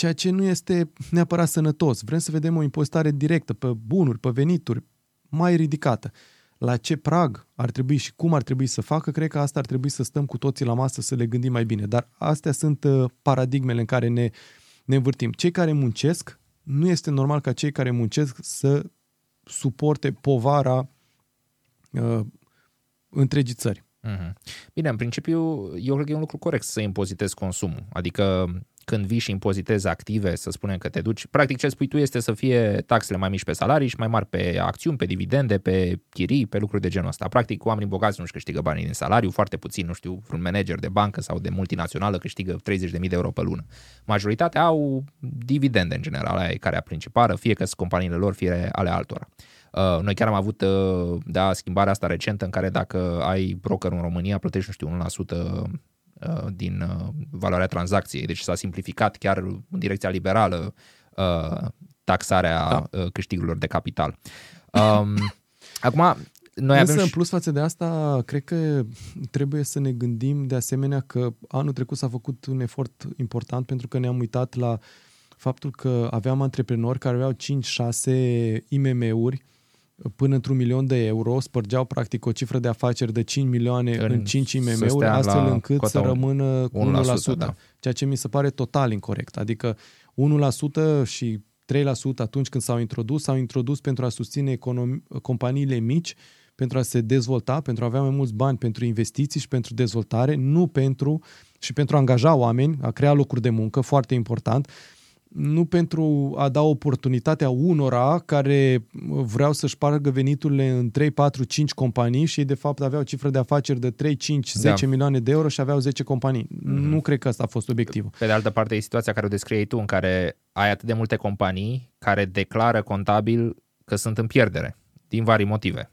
ceea ce nu este neapărat sănătos. Vrem să vedem o impozitare directă pe bunuri, pe venituri, mai ridicată. La ce prag ar trebui și cum ar trebui să facă, cred că asta ar trebui să stăm cu toții la masă să le gândim mai bine. Dar astea sunt uh, paradigmele în care ne, ne învârtim. Cei care muncesc nu este normal ca cei care muncesc să suporte povara uh, întregii țări. Mhm. Bine, în principiu, eu cred că e un lucru corect să impozitezi consumul. Adică când vii și impozitezi active, să spunem că te duci, practic ce spui tu este să fie taxele mai mici pe salarii și mai mari pe acțiuni, pe dividende, pe chirii, pe lucruri de genul ăsta. Practic, oamenii bogați nu-și câștigă banii din salariu, foarte puțin, nu știu, un manager de bancă sau de multinațională câștigă 30.000 de euro pe lună. Majoritatea au dividende în general, aia e care principală, fie că sunt companiile lor, fie ale altora. Uh, noi chiar am avut uh, da, schimbarea asta recentă în care dacă ai broker în România plătești, nu știu, 1% Uh, din uh, valoarea tranzacției. Deci s-a simplificat chiar în direcția liberală uh, taxarea da. câștigurilor de capital. Um, acum, noi Însă, avem... în plus față de asta, cred că trebuie să ne gândim de asemenea că anul trecut s-a făcut un efort important pentru că ne-am uitat la faptul că aveam antreprenori care aveau 5-6 IMM-uri până într-un milion de euro, spărgeau practic o cifră de afaceri de 5 milioane în, în 5 IMM-uri, astfel încât să rămână 1%, 1% da. ceea ce mi se pare total incorrect. Adică 1% și 3% atunci când s-au introdus, s-au introdus pentru a susține economi- companiile mici, pentru a se dezvolta, pentru a avea mai mulți bani pentru investiții și pentru dezvoltare, nu pentru și pentru a angaja oameni, a crea locuri de muncă, foarte important nu pentru a da oportunitatea unora care vreau să-și pargă veniturile în 3, 4, 5 companii și de fapt aveau cifră de afaceri de 3, 5, 10 da. milioane de euro și aveau 10 companii. Mm-hmm. Nu cred că asta a fost obiectivul. Pe de altă parte e situația care o descriei tu în care ai atât de multe companii care declară contabil că sunt în pierdere din vari motive.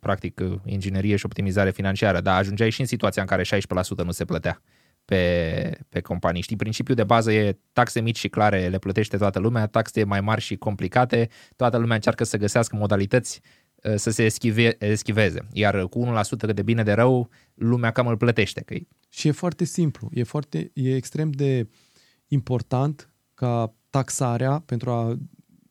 Practic, inginerie și optimizare financiară, dar ajungeai și în situația în care 16% nu se plătea pe, pe companii. Știi, principiul de bază e taxe mici și clare, le plătește toată lumea, taxe mai mari și complicate, toată lumea încearcă să găsească modalități uh, să se eschive, eschiveze. Iar cu 1% de bine de rău, lumea cam îl plătește. Că și e foarte simplu, e, foarte, e extrem de important ca taxarea pentru a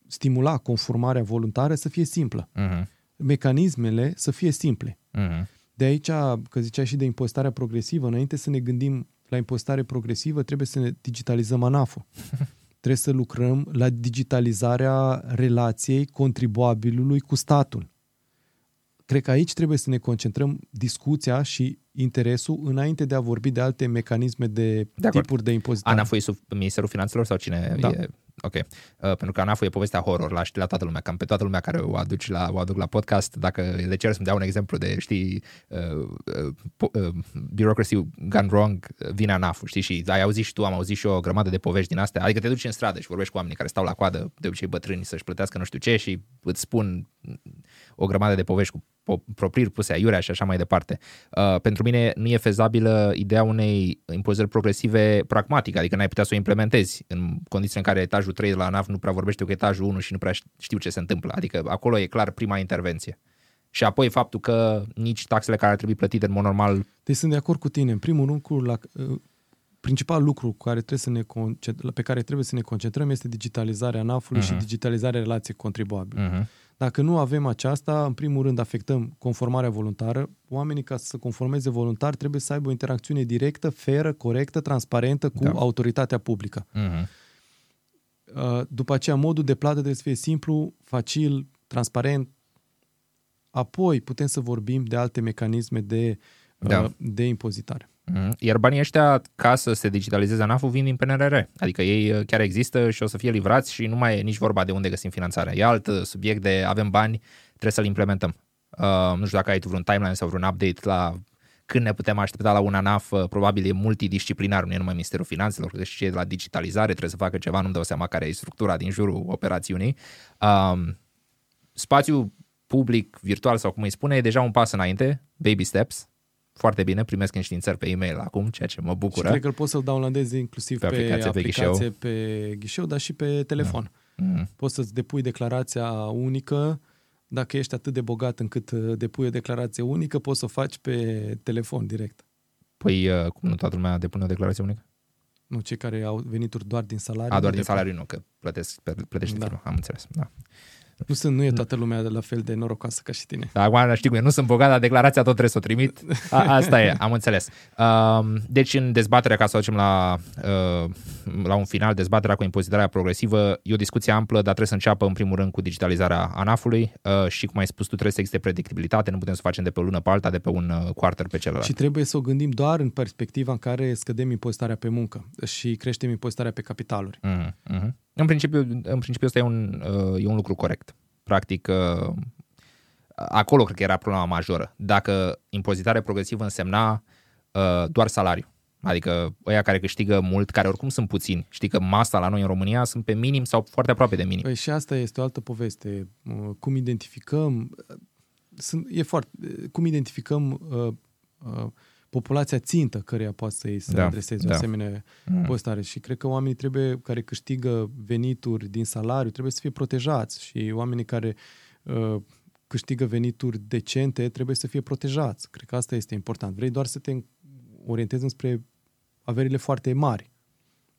stimula conformarea voluntară să fie simplă. Uh-huh. Mecanismele să fie simple. Uh-huh. De aici, că zicea și de impostarea progresivă, înainte să ne gândim la impostare progresivă, trebuie să ne digitalizăm ANAF-ul. trebuie să lucrăm la digitalizarea relației contribuabilului cu statul. Cred că aici trebuie să ne concentrăm discuția și interesul înainte de a vorbi de alte mecanisme de, de tipuri de impozitare. ANAF e sub Ministerul Finanțelor sau cine da. e? Ok. Uh, pentru că ANAF e povestea horror la, știi, la toată lumea, cam pe toată lumea care o, aduci la, o aduc la podcast. Dacă le cer să-mi dea un exemplu de, știi, uh, uh, uh, bureaucracy gone wrong, vine ANAF, știi, și ai auzit și tu, am auzit și o grămadă de povești din astea. Adică te duci în stradă și vorbești cu oamenii care stau la coadă, de obicei bătrâni, să-și plătească nu știu ce și îți spun o grămadă de povești cu propriri puse aiurea și așa mai departe. Uh, pentru mine nu e fezabilă ideea unei impozitări progresive pragmatică, adică n-ai putea să o implementezi în condiții în care etajul 3 de la ANAF nu prea vorbește cu etajul 1 și nu prea știu ce se întâmplă. Adică acolo e clar prima intervenție. Și apoi faptul că nici taxele care ar trebui plătite în mod normal... Deci sunt de acord cu tine. În primul rând, la, uh, principal lucru cu care trebuie să ne pe care trebuie să ne concentrăm este digitalizarea ANAF-ului uh-huh. și mhm. digitalizarea relației contribuabili. Uh-huh. Dacă nu avem aceasta, în primul rând afectăm conformarea voluntară. Oamenii, ca să se conformeze voluntar, trebuie să aibă o interacțiune directă, feră, corectă, transparentă cu da. autoritatea publică. Uh-huh. După aceea, modul de plată trebuie să fie simplu, facil, transparent. Apoi putem să vorbim de alte mecanisme de, da. Uh, de impozitare. Mhm. Iar banii ăștia, ca să se digitalizeze ANAF-ul, vin din PNRR. Adică ei uh, chiar există și o să fie livrați și nu mai e nici vorba de unde găsim finanțarea. E alt uh, subiect de avem bani, trebuie să-l implementăm. Uh, nu știu dacă ai tu vreun timeline sau vreun update la când ne putem aștepta la un ANAF, uh, probabil e multidisciplinar, nu e numai Ministerul Finanțelor, că și la digitalizare trebuie să facă ceva, nu-mi dau seama care e structura din jurul operațiunii. Uh, spațiul public, virtual sau cum îi spune, e deja un pas înainte, baby steps, foarte bine, primesc înștiințări pe e-mail acum, ceea ce mă bucură. Și cred că îl poți să-l downloadezi inclusiv pe, pe aplicație, pe, aplicație, pe, pe ghișeu, dar și pe telefon. Da. Mm. Poți să-ți depui declarația unică, dacă ești atât de bogat încât uh, depui o declarație unică, poți să o faci pe telefon direct. Păi, uh, cum nu toată lumea depune o declarație unică? Nu, cei care au venituri doar din salariu. A, doar din salariu nu, că plătesc, plătește da. firma, am înțeles. Da. Nu, sunt, nu e toată lumea de la fel de norocoasă ca și tine. Da, acum știi cum e, nu sunt bogat, dar declarația tot trebuie să o trimit. A, asta e, am înțeles. Uh, deci în dezbaterea, ca să o ducem la, uh, la un final, dezbaterea cu impozitarea progresivă, e o discuție amplă, dar trebuie să înceapă în primul rând cu digitalizarea ANAF-ului uh, și, cum ai spus tu, trebuie să existe predictibilitate, nu putem să facem de pe o lună pe alta, de pe un uh, quarter pe celălalt. Și trebuie să o gândim doar în perspectiva în care scădem impozitarea pe muncă și creștem impozitarea pe capitaluri. Uh-huh, uh-huh. În principiu, în principiu ăsta e un, uh, e un lucru corect. Practic, uh, acolo cred că era problema majoră. Dacă impozitarea progresivă însemna uh, doar salariu, Adică ăia care câștigă mult, care oricum sunt puțini. Știi că masa la noi în România sunt pe minim sau foarte aproape de minim. Păi și asta este o altă poveste. Uh, cum identificăm... Sunt, e foarte... Cum identificăm uh, uh, populația țintă căreia poate să-i se da, adreseze da. o asemenea mm. postare. Și cred că oamenii trebuie, care câștigă venituri din salariu, trebuie să fie protejați și oamenii care uh, câștigă venituri decente trebuie să fie protejați. Cred că asta este important. Vrei doar să te orientezi spre averile foarte mari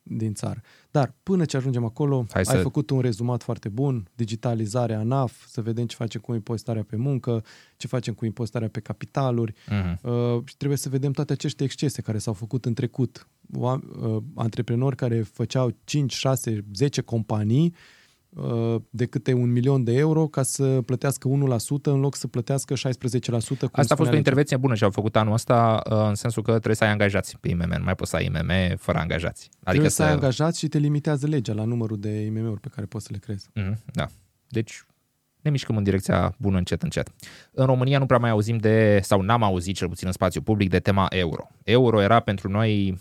din țară. Dar până ce ajungem acolo, Hai ai să... făcut un rezumat foarte bun, digitalizarea ANAF, să vedem ce facem cu impozitarea pe muncă, ce facem cu impozitarea pe capitaluri uh-huh. uh, și trebuie să vedem toate aceste excese care s-au făcut în trecut. O, uh, antreprenori care făceau 5, 6, 10 companii Uh, de câte un milion de euro ca să plătească 1% în loc să plătească 16%. Cum Asta a fost o intervenție bună și au făcut anul ăsta uh, în sensul că trebuie să ai angajați pe IMM, nu mai poți să ai IMM fără angajați. Adică trebuie să, să ai angajați și te limitează legea la numărul de IMM-uri pe care poți să le crezi. Mm-hmm, da. Deci ne mișcăm în direcția bună încet, încet. În România nu prea mai auzim de, sau n-am auzit cel puțin în spațiu public, de tema euro. Euro era pentru noi,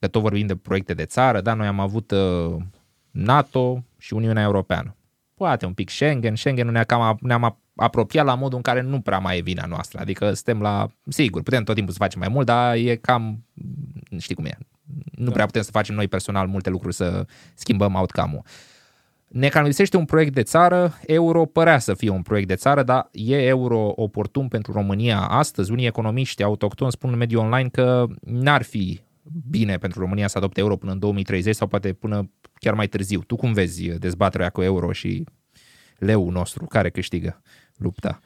că tot vorbim de proiecte de țară, da, noi am avut uh, NATO și Uniunea Europeană. Poate un pic Schengen, Schengen ne cam, ne-am apropiat la modul în care nu prea mai e vina noastră. Adică suntem la... Sigur, putem tot timpul să facem mai mult, dar e cam... Știi cum e. Nu da. prea putem să facem noi personal multe lucruri să schimbăm outcome-ul. Ne cam lipsește un proiect de țară, euro părea să fie un proiect de țară, dar e euro oportun pentru România astăzi? Unii economiști autohtoni spun în mediul online că n-ar fi bine pentru România să adopte euro până în 2030 sau poate până chiar mai târziu. Tu cum vezi dezbaterea cu euro și leu nostru? Care câștigă lupta?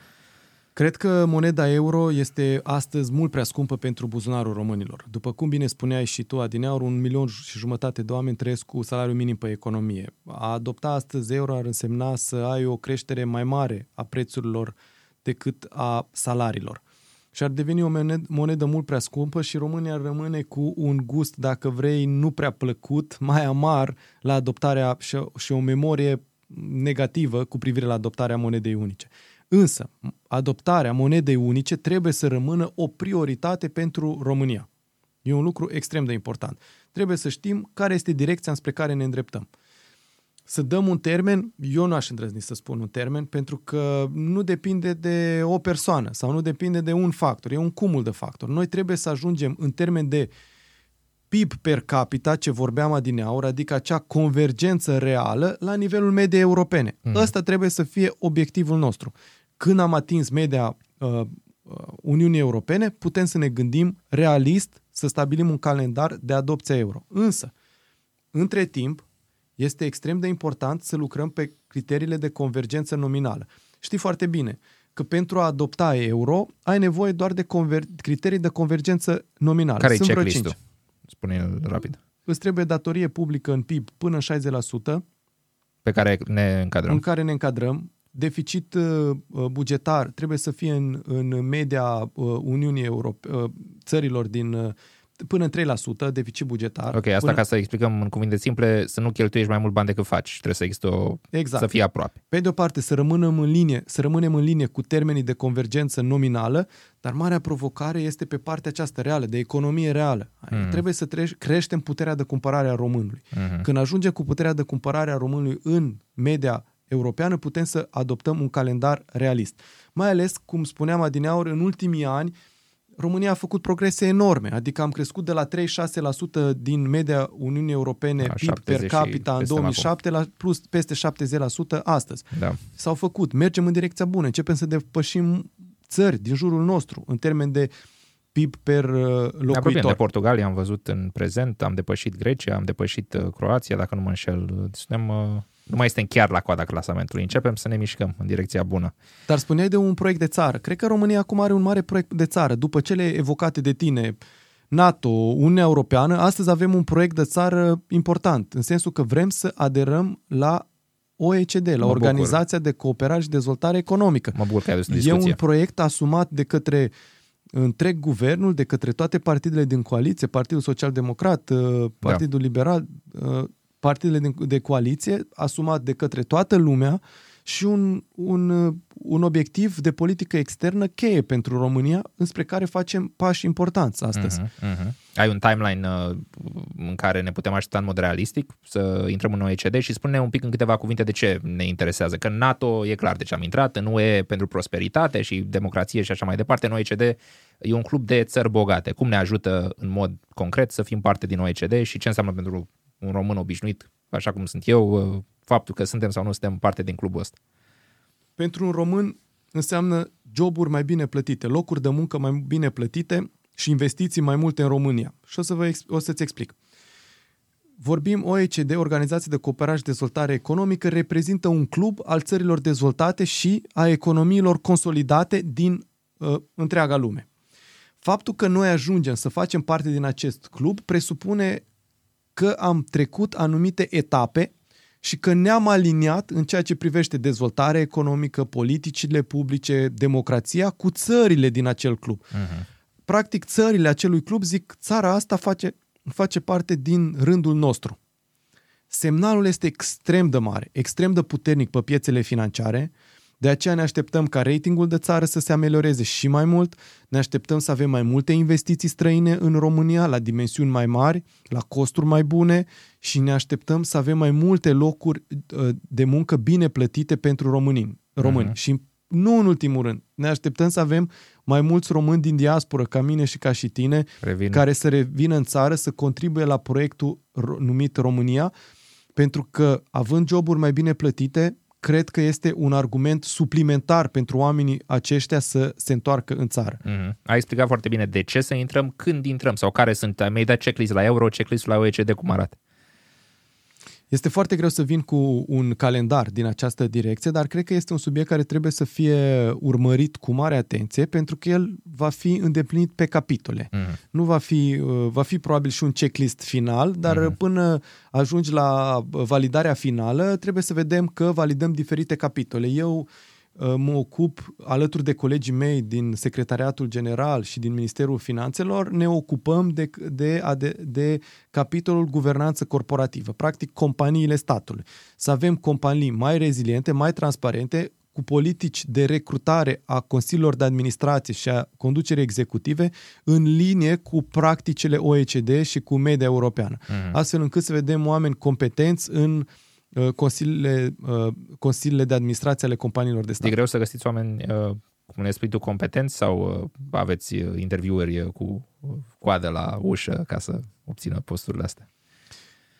Cred că moneda euro este astăzi mult prea scumpă pentru buzunarul românilor. După cum bine spuneai și tu, Adineaur, un milion și jumătate de oameni trăiesc cu salariu minim pe economie. A adopta astăzi euro ar însemna să ai o creștere mai mare a prețurilor decât a salariilor și ar deveni o monedă mult prea scumpă și România rămâne cu un gust, dacă vrei, nu prea plăcut, mai amar la adoptarea și o memorie negativă cu privire la adoptarea monedei unice. Însă, adoptarea monedei unice trebuie să rămână o prioritate pentru România. E un lucru extrem de important. Trebuie să știm care este direcția spre care ne îndreptăm să dăm un termen, eu nu aș îndrăzni să spun un termen, pentru că nu depinde de o persoană sau nu depinde de un factor, e un cumul de factori. Noi trebuie să ajungem în termen de PIB per capita, ce vorbeam adineaur, adică acea convergență reală la nivelul mediei europene. Mm. Ăsta trebuie să fie obiectivul nostru. Când am atins media uh, uh, Uniunii Europene, putem să ne gândim realist să stabilim un calendar de adopție euro. Însă, între timp, este extrem de important să lucrăm pe criteriile de convergență nominală. știi foarte bine că pentru a adopta euro ai nevoie doar de conver- criterii de convergență nominală. Care e checklist-ul? spune rapid. Îți trebuie datorie publică în PIB până în 60%. Pe care ne încadrăm. În care ne încadrăm. Deficit uh, uh, bugetar trebuie să fie în, în media uh, Uniunii Europene, țărilor din până în 3% deficit bugetar. Ok, asta până... ca să explicăm în cuvinte simple, să nu cheltuiești mai mult bani decât faci. Trebuie să există o... Exact. să fie aproape. Pe de o parte, să rămânem în linie, să rămânem în linie cu termenii de convergență nominală, dar marea provocare este pe partea aceasta reală, de economie reală. Mm. Trebuie să treci, creștem puterea de cumpărare a românului. Mm-hmm. Când ajungem cu puterea de cumpărare a românului în media europeană, putem să adoptăm un calendar realist. Mai ales, cum spuneam adineauri, în ultimii ani, România a făcut progrese enorme, adică am crescut de la 36% din media Uniunii Europene la PIB per capita în 2007 acum. la plus peste 70% astăzi. Da. S-au făcut, mergem în direcția bună, începem să depășim țări din jurul nostru în termen de PIB per uh, locuitor. Apropiem de Portugalia am văzut în prezent, am depășit Grecia, am depășit uh, Croația, dacă nu mă înșel. Suntem uh, nu mai suntem chiar la coada clasamentului. Începem să ne mișcăm în direcția bună. Dar spuneai de un proiect de țară. Cred că România acum are un mare proiect de țară. După cele evocate de tine, NATO, Uniunea Europeană, astăzi avem un proiect de țară important, în sensul că vrem să aderăm la OECD, la mă Organizația bucur. de Cooperare și Dezvoltare Economică. Mă bucur că ai adus E un proiect asumat de către întreg guvernul, de către toate partidele din coaliție, Partidul Social Democrat, uh, Partidul da. Liberal, uh, partidele de, de coaliție, asumat de către toată lumea și un, un, un obiectiv de politică externă cheie pentru România, înspre care facem pași importanți astăzi. Uh-huh, uh-huh. Ai un timeline uh, în care ne putem aștepta în mod realistic să intrăm în OECD și spune un pic în câteva cuvinte de ce ne interesează. Că în NATO e clar de ce am intrat, în UE pentru prosperitate și democrație și așa mai departe. În OECD e un club de țări bogate. Cum ne ajută în mod concret să fim parte din OECD și ce înseamnă pentru un român obișnuit, așa cum sunt eu, uh, faptul că suntem sau nu suntem parte din clubul ăsta? Pentru un român înseamnă joburi mai bine plătite, locuri de muncă mai bine plătite și investiții mai multe în România. Și o, să vă, o să-ți explic. Vorbim OECD, Organizație de Cooperare și Dezvoltare Economică, reprezintă un club al țărilor dezvoltate și a economiilor consolidate din uh, întreaga lume. Faptul că noi ajungem să facem parte din acest club presupune că am trecut anumite etape și că ne-am aliniat în ceea ce privește dezvoltarea economică, politicile publice, democrația cu țările din acel club. Uh-huh. Practic, țările acelui club zic, țara asta face, face parte din rândul nostru. Semnalul este extrem de mare, extrem de puternic pe piețele financiare, de aceea ne așteptăm ca ratingul de țară să se amelioreze și mai mult, ne așteptăm să avem mai multe investiții străine în România, la dimensiuni mai mari, la costuri mai bune și ne așteptăm să avem mai multe locuri uh, de muncă bine plătite pentru români. români. Uh-huh. Și nu în ultimul rând, ne așteptăm să avem mai mulți români din diasporă, ca mine și ca și tine, Revin. care să revină în țară, să contribuie la proiectul numit România, pentru că având joburi mai bine plătite, cred că este un argument suplimentar pentru oamenii aceștia să se întoarcă în țară. Mm-hmm. Ai explicat foarte bine de ce să intrăm, când intrăm sau care sunt. Mi-ai dat checklist la euro, checklist la OECD, cum arată? Este foarte greu să vin cu un calendar din această direcție, dar cred că este un subiect care trebuie să fie urmărit cu mare atenție, pentru că el va fi îndeplinit pe capitole. Mm. Nu va fi, uh, va fi probabil și un checklist final, dar mm. până ajungi la validarea finală, trebuie să vedem că validăm diferite capitole. Eu Uh, mă ocup alături de colegii mei din Secretariatul General și din Ministerul Finanțelor, ne ocupăm de, de, de, de capitolul guvernanță corporativă, practic companiile statului. Să avem companii mai reziliente, mai transparente, cu politici de recrutare a consiliilor de administrație și a conducerii executive în linie cu practicile OECD și cu media europeană. Mm. Astfel încât să vedem oameni competenți în uh, Uh, consiliile, uh, consiliile de administrație ale companiilor de stat. E greu să găsiți oameni, uh, cum ne spui tu, competenți sau aveți interviuri cu coadă la ușă ca să obțină posturile astea?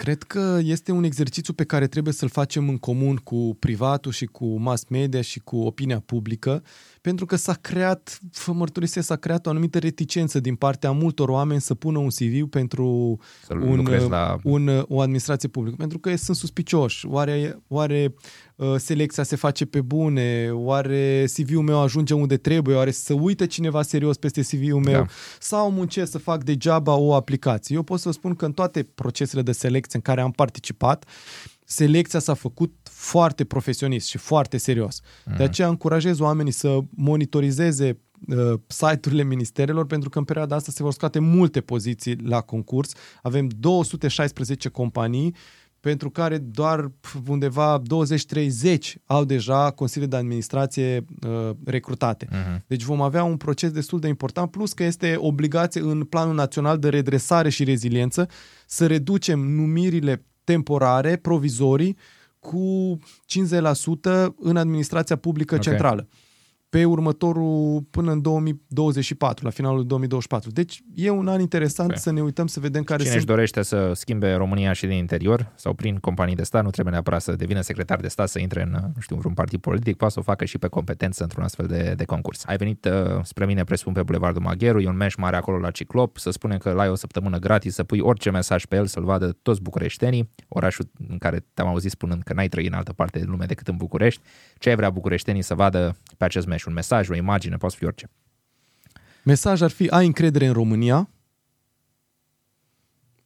Cred că este un exercițiu pe care trebuie să-l facem în comun cu privatul și cu mass media și cu opinia publică, pentru că s-a creat, vă mărturisesc, s-a creat o anumită reticență din partea multor oameni să pună un CV pentru un, la... un, o administrație publică, pentru că sunt suspicioși. Oare, oare uh, selecția se face pe bune, oare CV-ul meu ajunge unde trebuie, oare să uite cineva serios peste CV-ul meu da. sau muncesc să fac degeaba o aplicație. Eu pot să spun că în toate procesele de selecție în care am participat, selecția s-a făcut foarte profesionist și foarte serios. Mm. De aceea încurajez oamenii să monitorizeze uh, site-urile ministerelor pentru că în perioada asta se vor scoate multe poziții la concurs. Avem 216 companii pentru care doar undeva 20-30 au deja consilii de administrație uh, recrutate. Uh-huh. Deci vom avea un proces destul de important, plus că este obligație în Planul Național de Redresare și Reziliență să reducem numirile temporare, provizorii, cu 50% în administrația publică okay. centrală pe următorul până în 2024, la finalul 2024. Deci e un an interesant okay. să ne uităm să vedem care Cine sunt... își dorește să schimbe România și din interior sau prin companii de stat, nu trebuie neapărat să devină secretar de stat, să intre în, nu știu, vreun partid politic, poate să o facă și pe competență într-un astfel de, de concurs. Ai venit uh, spre mine, presupun, pe Bulevardul Magheru, e un meș mare acolo la Ciclop, să spunem că la o săptămână gratis, să pui orice mesaj pe el, să-l vadă toți bucureștenii, orașul în care te-am auzit spunând că n-ai trăit în altă parte de lume decât în București, ce ai vrea bucureștenii să vadă pe acest meș? Un mesaj, o imagine, poate fi orice. Mesaj ar fi, ai încredere în România?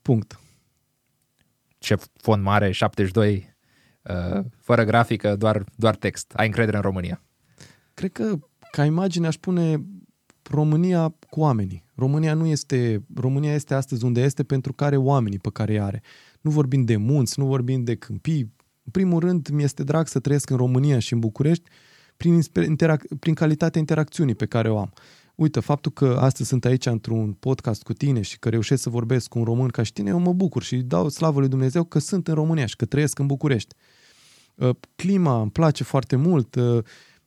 Punct. Ce fond mare, 72, uh, fără grafică, doar, doar text. Ai încredere în România? Cred că ca imagine aș pune România cu oamenii. România nu este, România este astăzi unde este pentru care oamenii pe care are. Nu vorbim de munți, nu vorbim de câmpii. În primul rând, mi este drag să trăiesc în România și în București prin, interac- prin calitatea interacțiunii pe care o am. Uite, faptul că astăzi sunt aici într-un podcast cu tine și că reușesc să vorbesc cu un român ca și tine, eu mă bucur și dau slavă lui Dumnezeu că sunt în România și că trăiesc în București. Uh, clima îmi place foarte mult. Uh,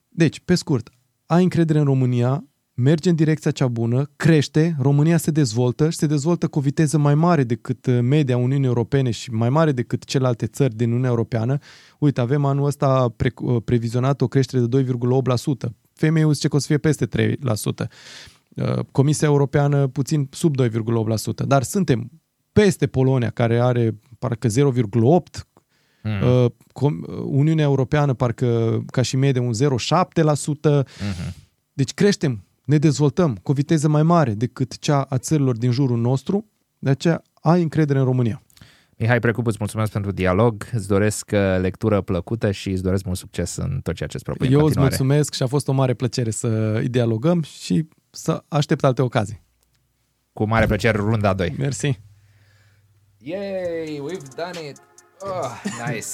deci, pe scurt, ai încredere în România, merge în direcția cea bună, crește, România se dezvoltă și se dezvoltă cu o viteză mai mare decât uh, media Uniunii Europene și mai mare decât celelalte țări din Uniunea Europeană. Uite, avem anul ăsta pre- uh, previzionat o creștere de 2,8%. FMI zice că o să fie peste 3%. Uh, Comisia Europeană puțin sub 2,8%, dar suntem peste Polonia, care are parcă 0,8%, Mm. Uniunea Europeană parcă ca și medie un 0,7%. Mm-hmm. Deci creștem ne dezvoltăm cu o viteză mai mare decât cea a țărilor din jurul nostru, de aceea ai încredere în România. Mihai Precup, îți mulțumesc pentru dialog, îți doresc uh, lectură plăcută și îți doresc mult succes în tot ceea ce îți propui Eu îți mulțumesc și a fost o mare plăcere să dialogăm și să aștept alte ocazii. Cu mare plăcere, runda 2. Mersi. Yay, we've done it. Oh, nice.